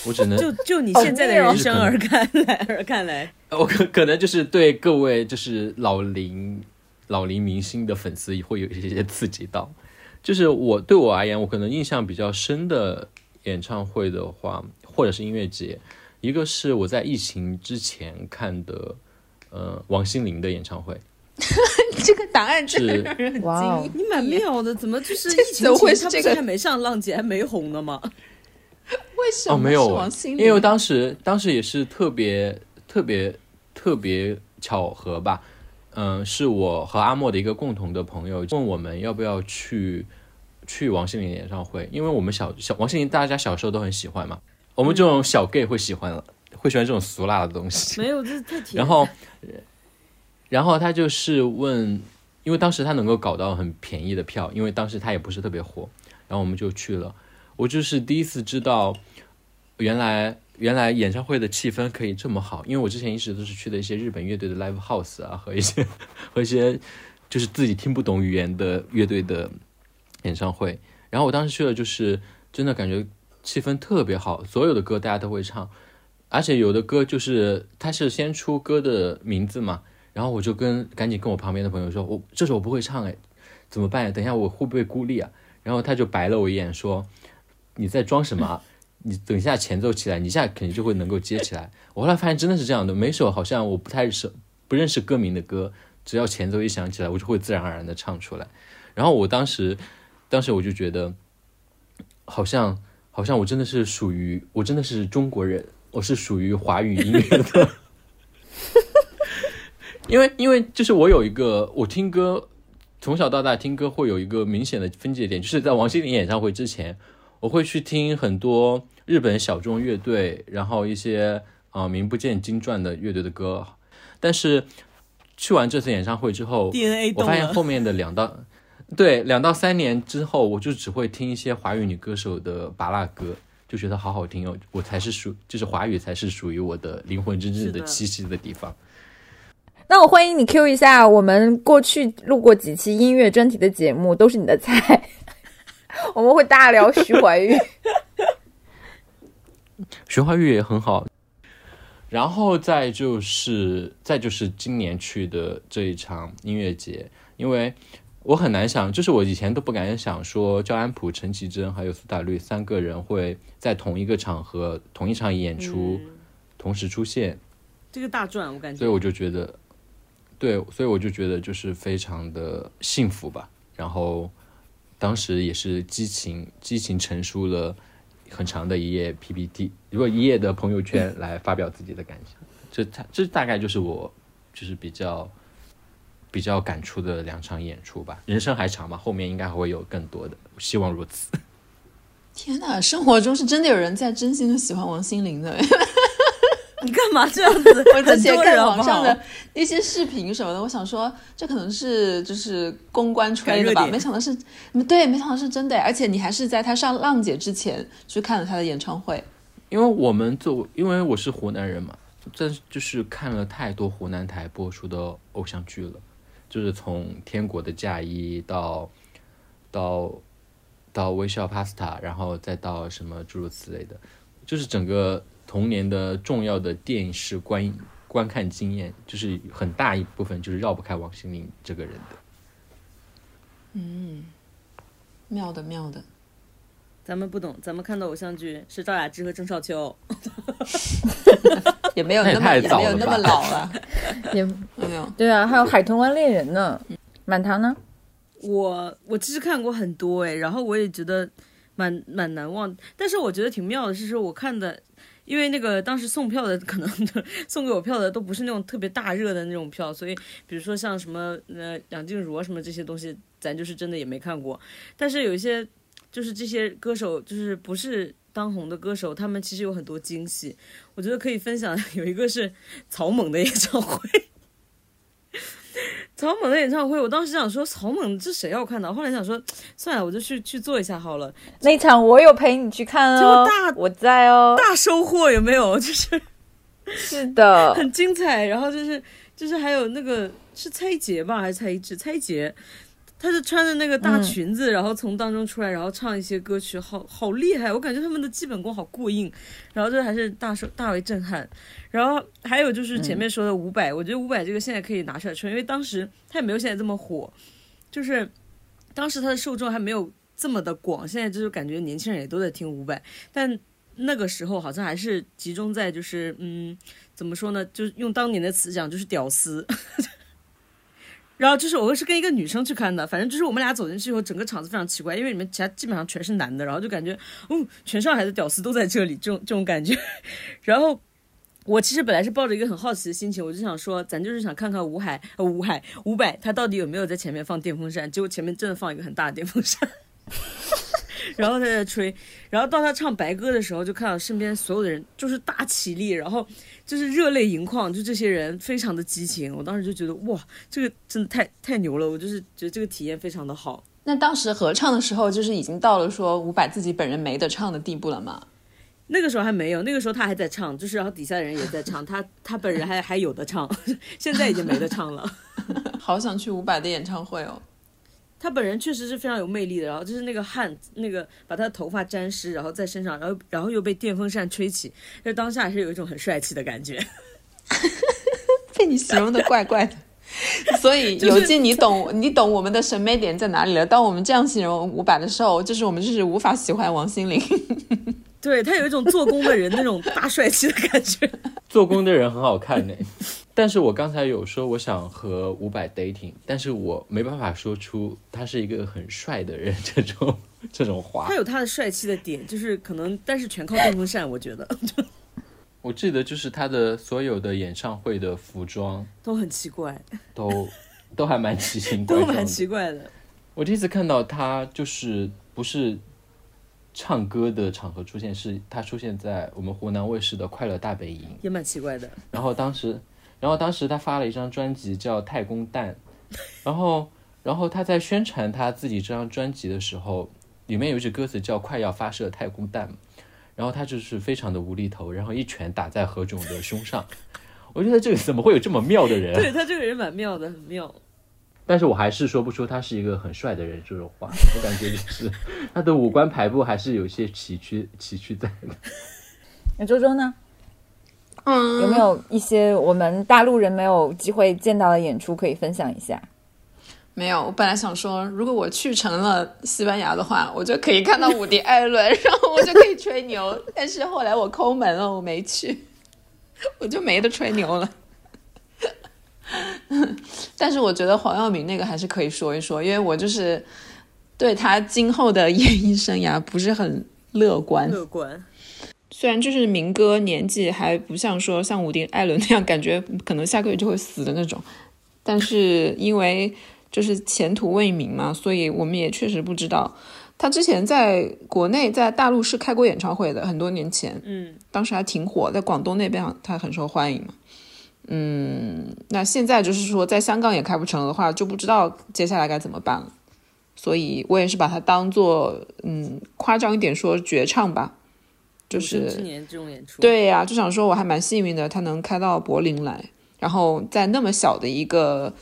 我只能，就就你哦现在的人生而看来而看来，我可可能就是对各位就是老龄老龄明星的粉丝会有一些刺激到。就是我对我而言，我可能印象比较深的演唱会的话，或者是音乐节，一个是我在疫情之前看的，呃，王心凌的演唱会，这个答案真的让人很惊异。你蛮妙的，怎么就是这疫情怎么会这个还没上浪姐，还没红呢吗？为什么哦，没有是啊王心凌？因为当时当时也是特别特别特别巧合吧，嗯、是我和阿莫的一个共同的朋友问我们要不要去去王心凌演唱会，因为我们小小王心凌大家小时候都很喜欢嘛，我们这种小 gay 会喜欢了，会喜欢这种俗辣的东西。没有，这太甜。然后，然后他就是问，因为当时他能够搞到很便宜的票，因为当时他也不是特别火，然后我们就去了。我就是第一次知道，原来原来演唱会的气氛可以这么好，因为我之前一直都是去的一些日本乐队的 live house 啊，和一些 和一些就是自己听不懂语言的乐队的演唱会。然后我当时去了，就是真的感觉气氛特别好，所有的歌大家都会唱。而且有的歌就是他是先出歌的名字嘛，然后我就跟赶紧跟我旁边的朋友说，我这首我不会唱哎，怎么办？等一下我会不会孤立啊？然后他就白了我一眼说，你在装什么？你等一下前奏起来，你一下肯定就会能够接起来。我后来发现真的是这样的，每首好像我不太熟不认识歌名的歌，只要前奏一响起来，我就会自然而然的唱出来。然后我当时，当时我就觉得，好像好像我真的是属于我真的是中国人，我是属于华语音乐的，因为因为就是我有一个我听歌从小到大听歌会有一个明显的分界点，就是在王心凌演唱会之前，我会去听很多日本小众乐队，然后一些啊、呃名不见经传的乐队的歌，但是去完这次演唱会之后，DNA，我发现后面的两到对，两到三年之后，我就只会听一些华语女歌手的拔蜡歌，就觉得好好听哦。我才是属，就是华语才是属于我的灵魂真正的栖息的地方。那我欢迎你 Q 一下我们过去录过几期音乐专题的节目，都是你的菜。我们会大聊徐怀钰。徐怀钰也很好。然后再就是，再就是今年去的这一场音乐节，因为我很难想，就是我以前都不敢想说，焦安普、陈绮贞还有苏打绿三个人会在同一个场合、同一场演出、同时出现，这个大赚，我感觉。所以我就觉得，对，所以我就觉得就是非常的幸福吧。然后当时也是激情激情陈述了很长的一页 PPT，如果一页的朋友圈来发表自己的感想，这大这大概就是我就是比较比较感触的两场演出吧。人生还长嘛，后面应该还会有更多的，希望如此。天哪，生活中是真的有人在真心的喜欢王心凌的。你干嘛这样子？我之前看网上的一些视频什么的，我想说这可能是就是公关吹的吧，没想到是，对，没想到是真的，而且你还是在他上浪姐之前去看了他的演唱会。因为我们作，因为我是湖南人嘛，这就是看了太多湖南台播出的偶像剧了，就是从《天国的嫁衣》到到到《微笑 Pasta》，然后再到什么诸如此类的，就是整个童年的重要的电视观观看经验，就是很大一部分就是绕不开王心凌这个人的。嗯妙的妙的，咱们不懂，咱们看的偶像剧是赵雅芝和郑少秋。也没有那么那也太也没有那么老了，也没有。对啊，还有《海豚湾恋人》呢。满堂呢？我我其实看过很多哎，然后我也觉得蛮蛮难忘，但是我觉得挺妙的是说我看的。因为那个当时送票的可能送给我票的都不是那种特别大热的那种票，所以比如说像什么呃梁静茹啊什么这些东西，咱就是真的也没看过。但是有一些就是这些歌手就是不是当红的歌手，他们其实有很多惊喜，我觉得可以分享。有一个是草蜢的演唱会。草蜢的演唱会，我当时想说草蜢这谁要看的？后来想说算了，我就去去做一下好了。那场我有陪你去看哦大，我在哦。大收获有没有？就是是的，很精彩，然后就是就是还有那个是蔡杰吧，还是蔡一智？蔡杰，她是穿着那个大嗯裙子，然后从当中出来，然后唱一些歌曲，好好厉害！我感觉他们的基本功好过硬，然后这还是大受大为震撼。然后还有就是前面说的伍佰，我觉得伍佰这个现在可以拿出来吹，因为当时他也没有现在这么火，就是当时他的受众还没有这么的广，现在就是感觉年轻人也都在听伍佰，但那个时候好像还是集中在就是嗯，怎么说呢？就是用当年的词讲，就是屌丝。然后就是我是跟一个女生去看的，反正就是我们俩走进去以后，整个场子非常奇怪，因为里面其他基本上全是男的，然后就感觉，哦，全上海的屌丝都在这里，这种这种感觉。然后我其实本来是抱着一个很好奇的心情，我就想说，咱就是想看看吴海吴海伍佰他到底有没有在前面放电风扇，结果前面真的放一个很大的电风扇。然后他在吹，然后到他唱白歌的时候，就看到身边所有的人就是大起立，然后就是热泪盈眶，就这些人非常的激情。我当时就觉得哇，这个真的太太牛了，我就是觉得这个体验非常的好。那当时合唱的时候，就是已经到了说伍佰自己本人没得唱的地步了吗？那个时候还没有，那个时候他还在唱，就是然后底下的人也在唱，他他本人还还有的唱，现在已经没得唱了。好想去伍佰的演唱会哦！他本人确实是非常有魅力的，然后就是那个汗，那个把他的头发沾湿，然后在身上，然后然后又被电风扇吹起，就当下还是有一种很帅气的感觉。被你形容的怪怪的。所以就是有劲，你懂你懂我们的审美点在哪里了。当我们这样形容伍佰的时候，就是我们就是无法喜欢王心凌。对他有一种做工的人那种大帅气的感觉。做工的人很好看呢。但是我刚才有说我想和伍佰 dating，但是我没办法说出他是一个很帅的人这种这种话他。有他的帅气的点，就是可能，但是全靠电风扇，我觉得 我记得就是他的所有的演唱会的服装都很奇怪，都都还蛮奇形怪状的。蛮奇怪的。我第一次看到他就是不是唱歌的场合出现，是他出现在我们湖南卫视的《快乐大本营》。也蛮奇怪的。然后当时，然后当时他发了一张专辑叫《太空蛋》，然后然后他在宣传他自己这张专辑的时候，里面有一句歌词叫“快要发射太空蛋”，然后他就是非常的无厘头，然后一拳打在何炅的胸上。我觉得这个怎么会有这么妙的人？对他这个人蛮妙的，很妙。但是我还是说不出他是一个很帅的人。这种话，我感觉就是他的五官排布还是有些崎岖崎岖在的。那周周呢？嗯有没有一些我们大陆人没有机会见到的演出可以分享一下？没有，我本来想说，如果我去成了西班牙的话，我就可以看到伍迪·艾伦，然后我就可以吹牛。但是后来我抠门了，我没去，我就没得吹牛了。但是我觉得黄耀明那个还是可以说一说，因为我就是对他今后的演艺生涯不是很乐观。乐观，虽然就是民歌年纪还不像说像伍迪·艾伦那样，感觉可能下个月就会死的那种，但是因为就是前途未明嘛，所以我们也确实不知道。他之前在国内在大陆是开过演唱会的，很多年前，嗯，当时还挺火，在广东那边他很受欢迎嘛。嗯，那现在就是说在香港也开不成的话，就不知道接下来该怎么办了。所以我也是把它当做嗯夸张一点说绝唱吧，就是年这种演出，，对呀、就想说我还蛮幸运的，他能开到柏林来，然后在那么小的一个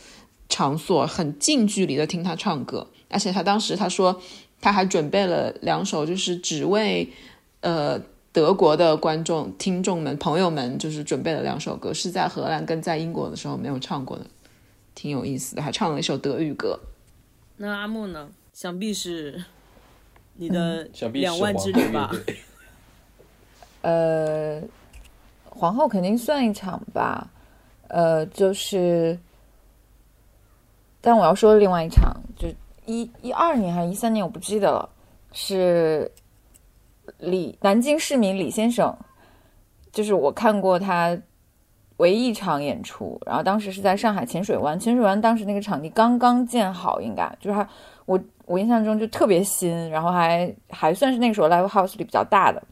场所，很近距离的听他唱歌，而且他当时他说他还准备了两首，就是只为呃德国的观众、听众们、朋友们，就是准备了两首歌，是在荷兰跟在英国的时候没有唱过的，挺有意思的，还唱了一首德语歌。那阿木呢？想必是你的想必两万之旅吧呃，皇后肯定算一场吧，呃，就是，但我要说另外一场，就一一二年还是一三年，我不记得了，是李南京市民李先生，就是我看过他唯一一场演出，然后当时是在上海浅水湾，浅水湾当时那个场地刚刚建好，应该就是还我我印象中就特别新，然后还还算是那个时候 live house 里比较大的。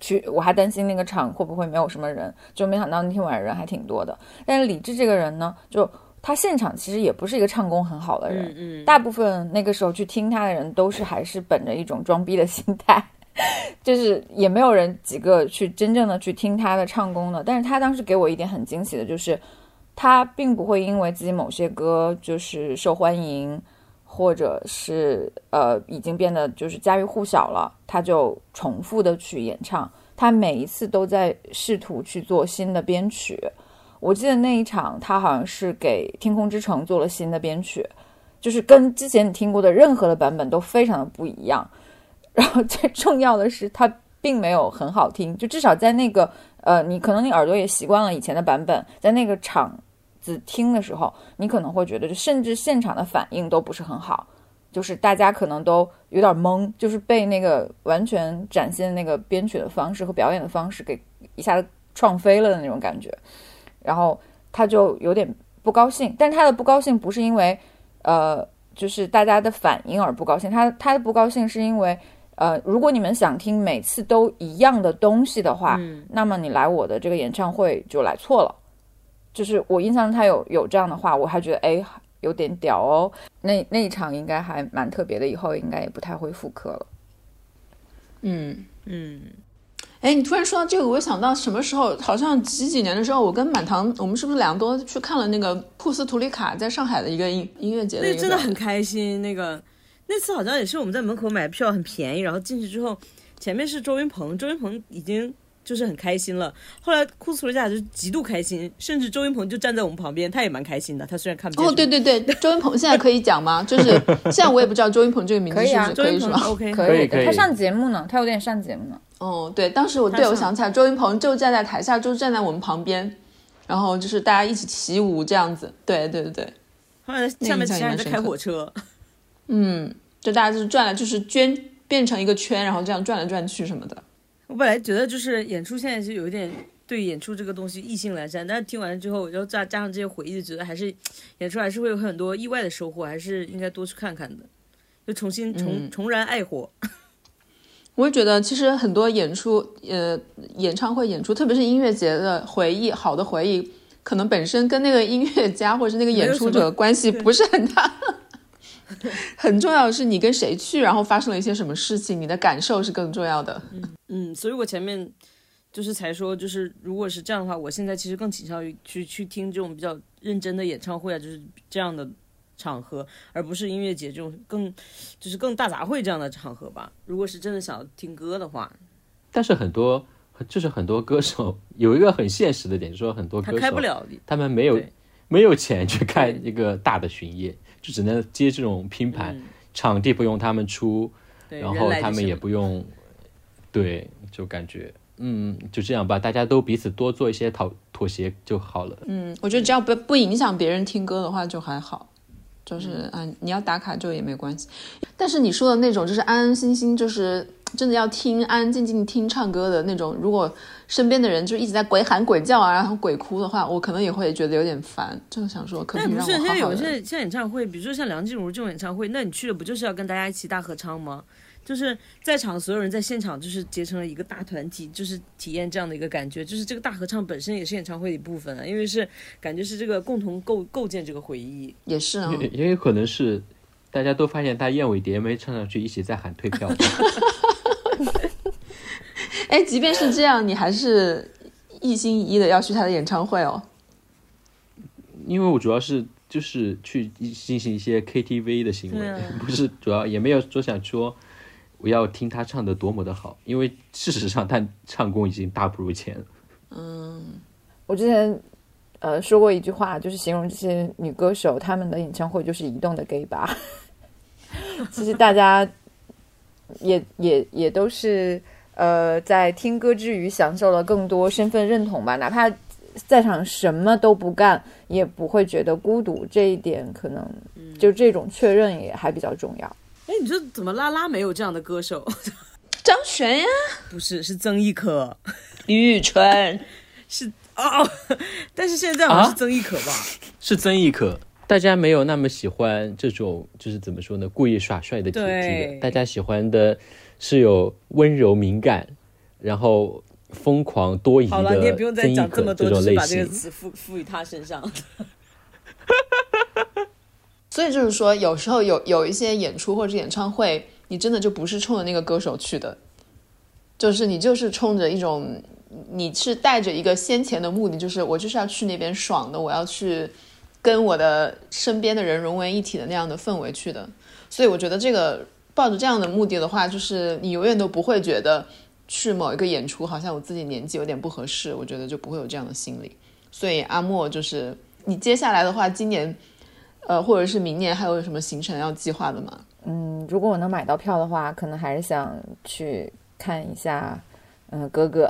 去，我还担心那个场会不会没有什么人，就没想到那天晚上人还挺多的。但是李志这个人呢，就他现场其实也不是一个唱功很好的人，嗯嗯，大部分那个时候去听他的人都是还是本着一种装逼的心态，就是也没有人几个去真正的去听他的唱功的。但是他当时给我一点很惊喜的就是，他并不会因为自己某些歌就是受欢迎，或者是呃已经变得就是家喻户晓了，他就重复的去演唱。他每一次都在试图去做新的编曲。我记得那一场，他好像是给《天空之城》做了新的编曲，就是跟之前你听过的任何的版本都非常的不一样。然后最重要的是，它并没有很好听，就至少在那个呃，你可能你耳朵也习惯了以前的版本，在那个场子听的时候，你可能会觉得，就甚至现场的反应都不是很好，就是大家可能都有点懵，就是被那个完全展现那个编曲的方式和表演的方式给一下子撞飞了的那种感觉。然后他就有点不高兴，但他的不高兴不是因为呃，就是大家的反应而不高兴，他他的不高兴是因为呃，如果你们想听每次都一样的东西的话，嗯那么你来我的这个演唱会就来错了。就是我印象中他有有这样的话，我还觉得哎有点屌哦。那那一场应该还蛮特别的，以后应该也不太会复刻了。嗯，嗯，哎，你突然说到这个，我想到什么时候？好像几几年的时候，我跟满堂，我们是不是两个都去看了那个库斯图里卡在上海的一个音音乐节那真的很开心。那个那次好像也是我们在门口买票很便宜，然后进去之后，前面是周云鹏，周云鹏已经就是很开心了。后来库斯图里卡就极度开心，甚至周云鹏就站在我们旁边，他也蛮开心的。他虽然看不见哦，对对对，周云鹏现在可以讲吗？就是现在我也不知道周云鹏这个名字可以啊是不是周云鹏可以说。OK 可可以可以他上节目呢，他有点上节目呢。哦，对，当时我对我想起来，周云鹏就站在台下，就站在我们旁边，然后就是大家一起起舞这样子。对对对对，后来下面其他人在开火车，嗯，就大家就是转了，就是圈变成一个圈，然后这样转来转去什么的。我本来觉得就是演出现在就有一点对演出这个东西意兴阑珊，但是听完之后，然后加加上这些回忆，就觉得还是演出还是会有很多意外的收获，还是应该多去看看的，就重新重、嗯重燃爱火。我也觉得，其实很多演出，呃，演唱会演出，特别是音乐节的回忆，好的回忆，可能本身跟那个音乐家或者是那个演出者关系不是很大。很重要的是你跟谁去，然后发生了一些什么事情，你的感受是更重要的。嗯，所以我前面就是才说，就是如果是这样的话，我现在其实更倾向于去去听这种比较认真的演唱会啊，就是这样的场合，而不是音乐节这种更就是更大杂烩这样的场合吧。如果是真的想要听歌的话，但是很多就是很多歌手有一个很现实的点，就是说很多他歌手开不了。他们没有没有钱去看一个大的巡演，就只能接这种拼盘，嗯场地不用他们出，然后他们也不用，对，就感觉嗯，就这样吧，大家都彼此多做一些讨妥协就好了。嗯，我觉得只要不不影响别人听歌的话就还好，就是嗯啊，你要打卡就也没关系。但是你说的那种就是安安心心，就是真的要听安安静静听唱歌的那种，如果身边的人就一直在鬼喊鬼叫啊，然后鬼哭的话，我可能也会觉得有点烦，就想说可不可以但不是，现在让我好好的。有些像演唱会，比如说像梁静茹这种演唱会，那你去了不就是要跟大家一起大合唱吗？就是在场所有人在现场就是结成了一个大团体，就是体验这样的一个感觉。就是这个大合唱本身也是演唱会的一部分啊，因为是感觉是这个共同构构建这个回忆。也是啊，也也有可能是大家都发现他燕尾蝶没唱上去，一起在喊退票。哎，即便是这样，你还是一心一意的要去他的演唱会哦。因为我主要是就是去进行一些 KTV 的行为，不是主要也没有说想说我要听他唱的多么的好，因为事实上他唱功已经大不如前嗯。我之前呃说过一句话，就是形容这些女歌手，她们的演唱会就是移动的 gay 吧。其实大家也也也都是呃在听歌之余享受了更多身份认同吧，哪怕在场什么都不干，也不会觉得孤独。这一点可能就这种确认也还比较重要。哎，你说怎么拉拉没有这样的歌手？张悬呀，不是，是曾轶可，李宇春，是哦，但是现在好像是曾轶可吧？是曾轶可，大家没有那么喜欢这种，就是怎么说呢，故意耍帅的体质的。大家喜欢的是有温柔敏感，然后疯狂多疑的好了，你也不用再讲这么多，可种类只是把这个。词赋赋予他身上。所以就是说，有时候有有一些演出或者演唱会，你真的就不是冲着那个歌手去的，就是你就是冲着一种，你是带着一个先前的目的，就是我就是要去那边爽的，我要去跟我的身边的人融为一体的那样的氛围去的。所以我觉得这个抱着这样的目的的话，就是你永远都不会觉得去某一个演出好像我自己年纪有点不合适，我觉得就不会有这样的心理。所以阿莫就是你接下来的话，今年。呃，或者是明年还有什么行程要计划的吗？嗯，如果我能买到票的话，可能还是想去看一下，嗯、哥哥。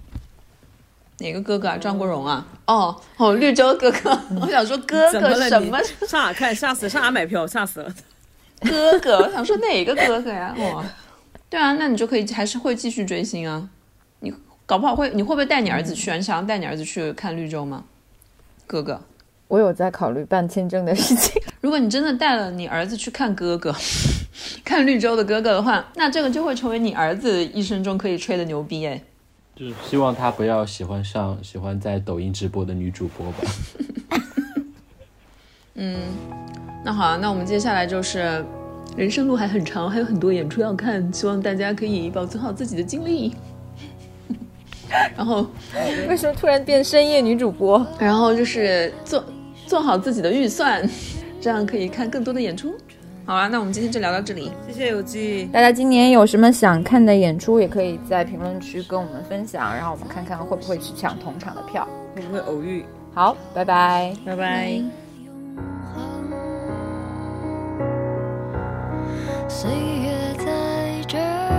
哪个哥哥啊？张国荣啊？哦哦，绿洲哥哥。我想说哥哥什么上哪看？吓死了！上哪买票？吓死了！哥哥？我想说哪个哥哥呀？哇，对啊，那你就可以还是会继续追星啊。你搞不好会，你会不会带你儿子去啊？你想要带你儿子去看绿洲吗？哥哥，我有在考虑办签证的事情。如果你真的带了你儿子去看哥哥，看绿洲的哥哥的话，那这个就会成为你儿子一生中可以吹的牛逼哎。就是希望他不要喜欢上喜欢在抖音直播的女主播吧。那好、啊，那我们接下来就是人生路还很长，还有很多演出要看，希望大家可以保存好自己的精力。然后，为什么突然变深夜女主播？然后就是做做好自己的预算，这样可以看更多的演出。好啊，那我们今天就聊到这里。谢谢有记。大家今年有什么想看的演出，也可以在评论区跟我们分享，然后我们看看会不会去抢同场的票。会不会偶遇？好，拜拜。拜拜。岁月在这儿。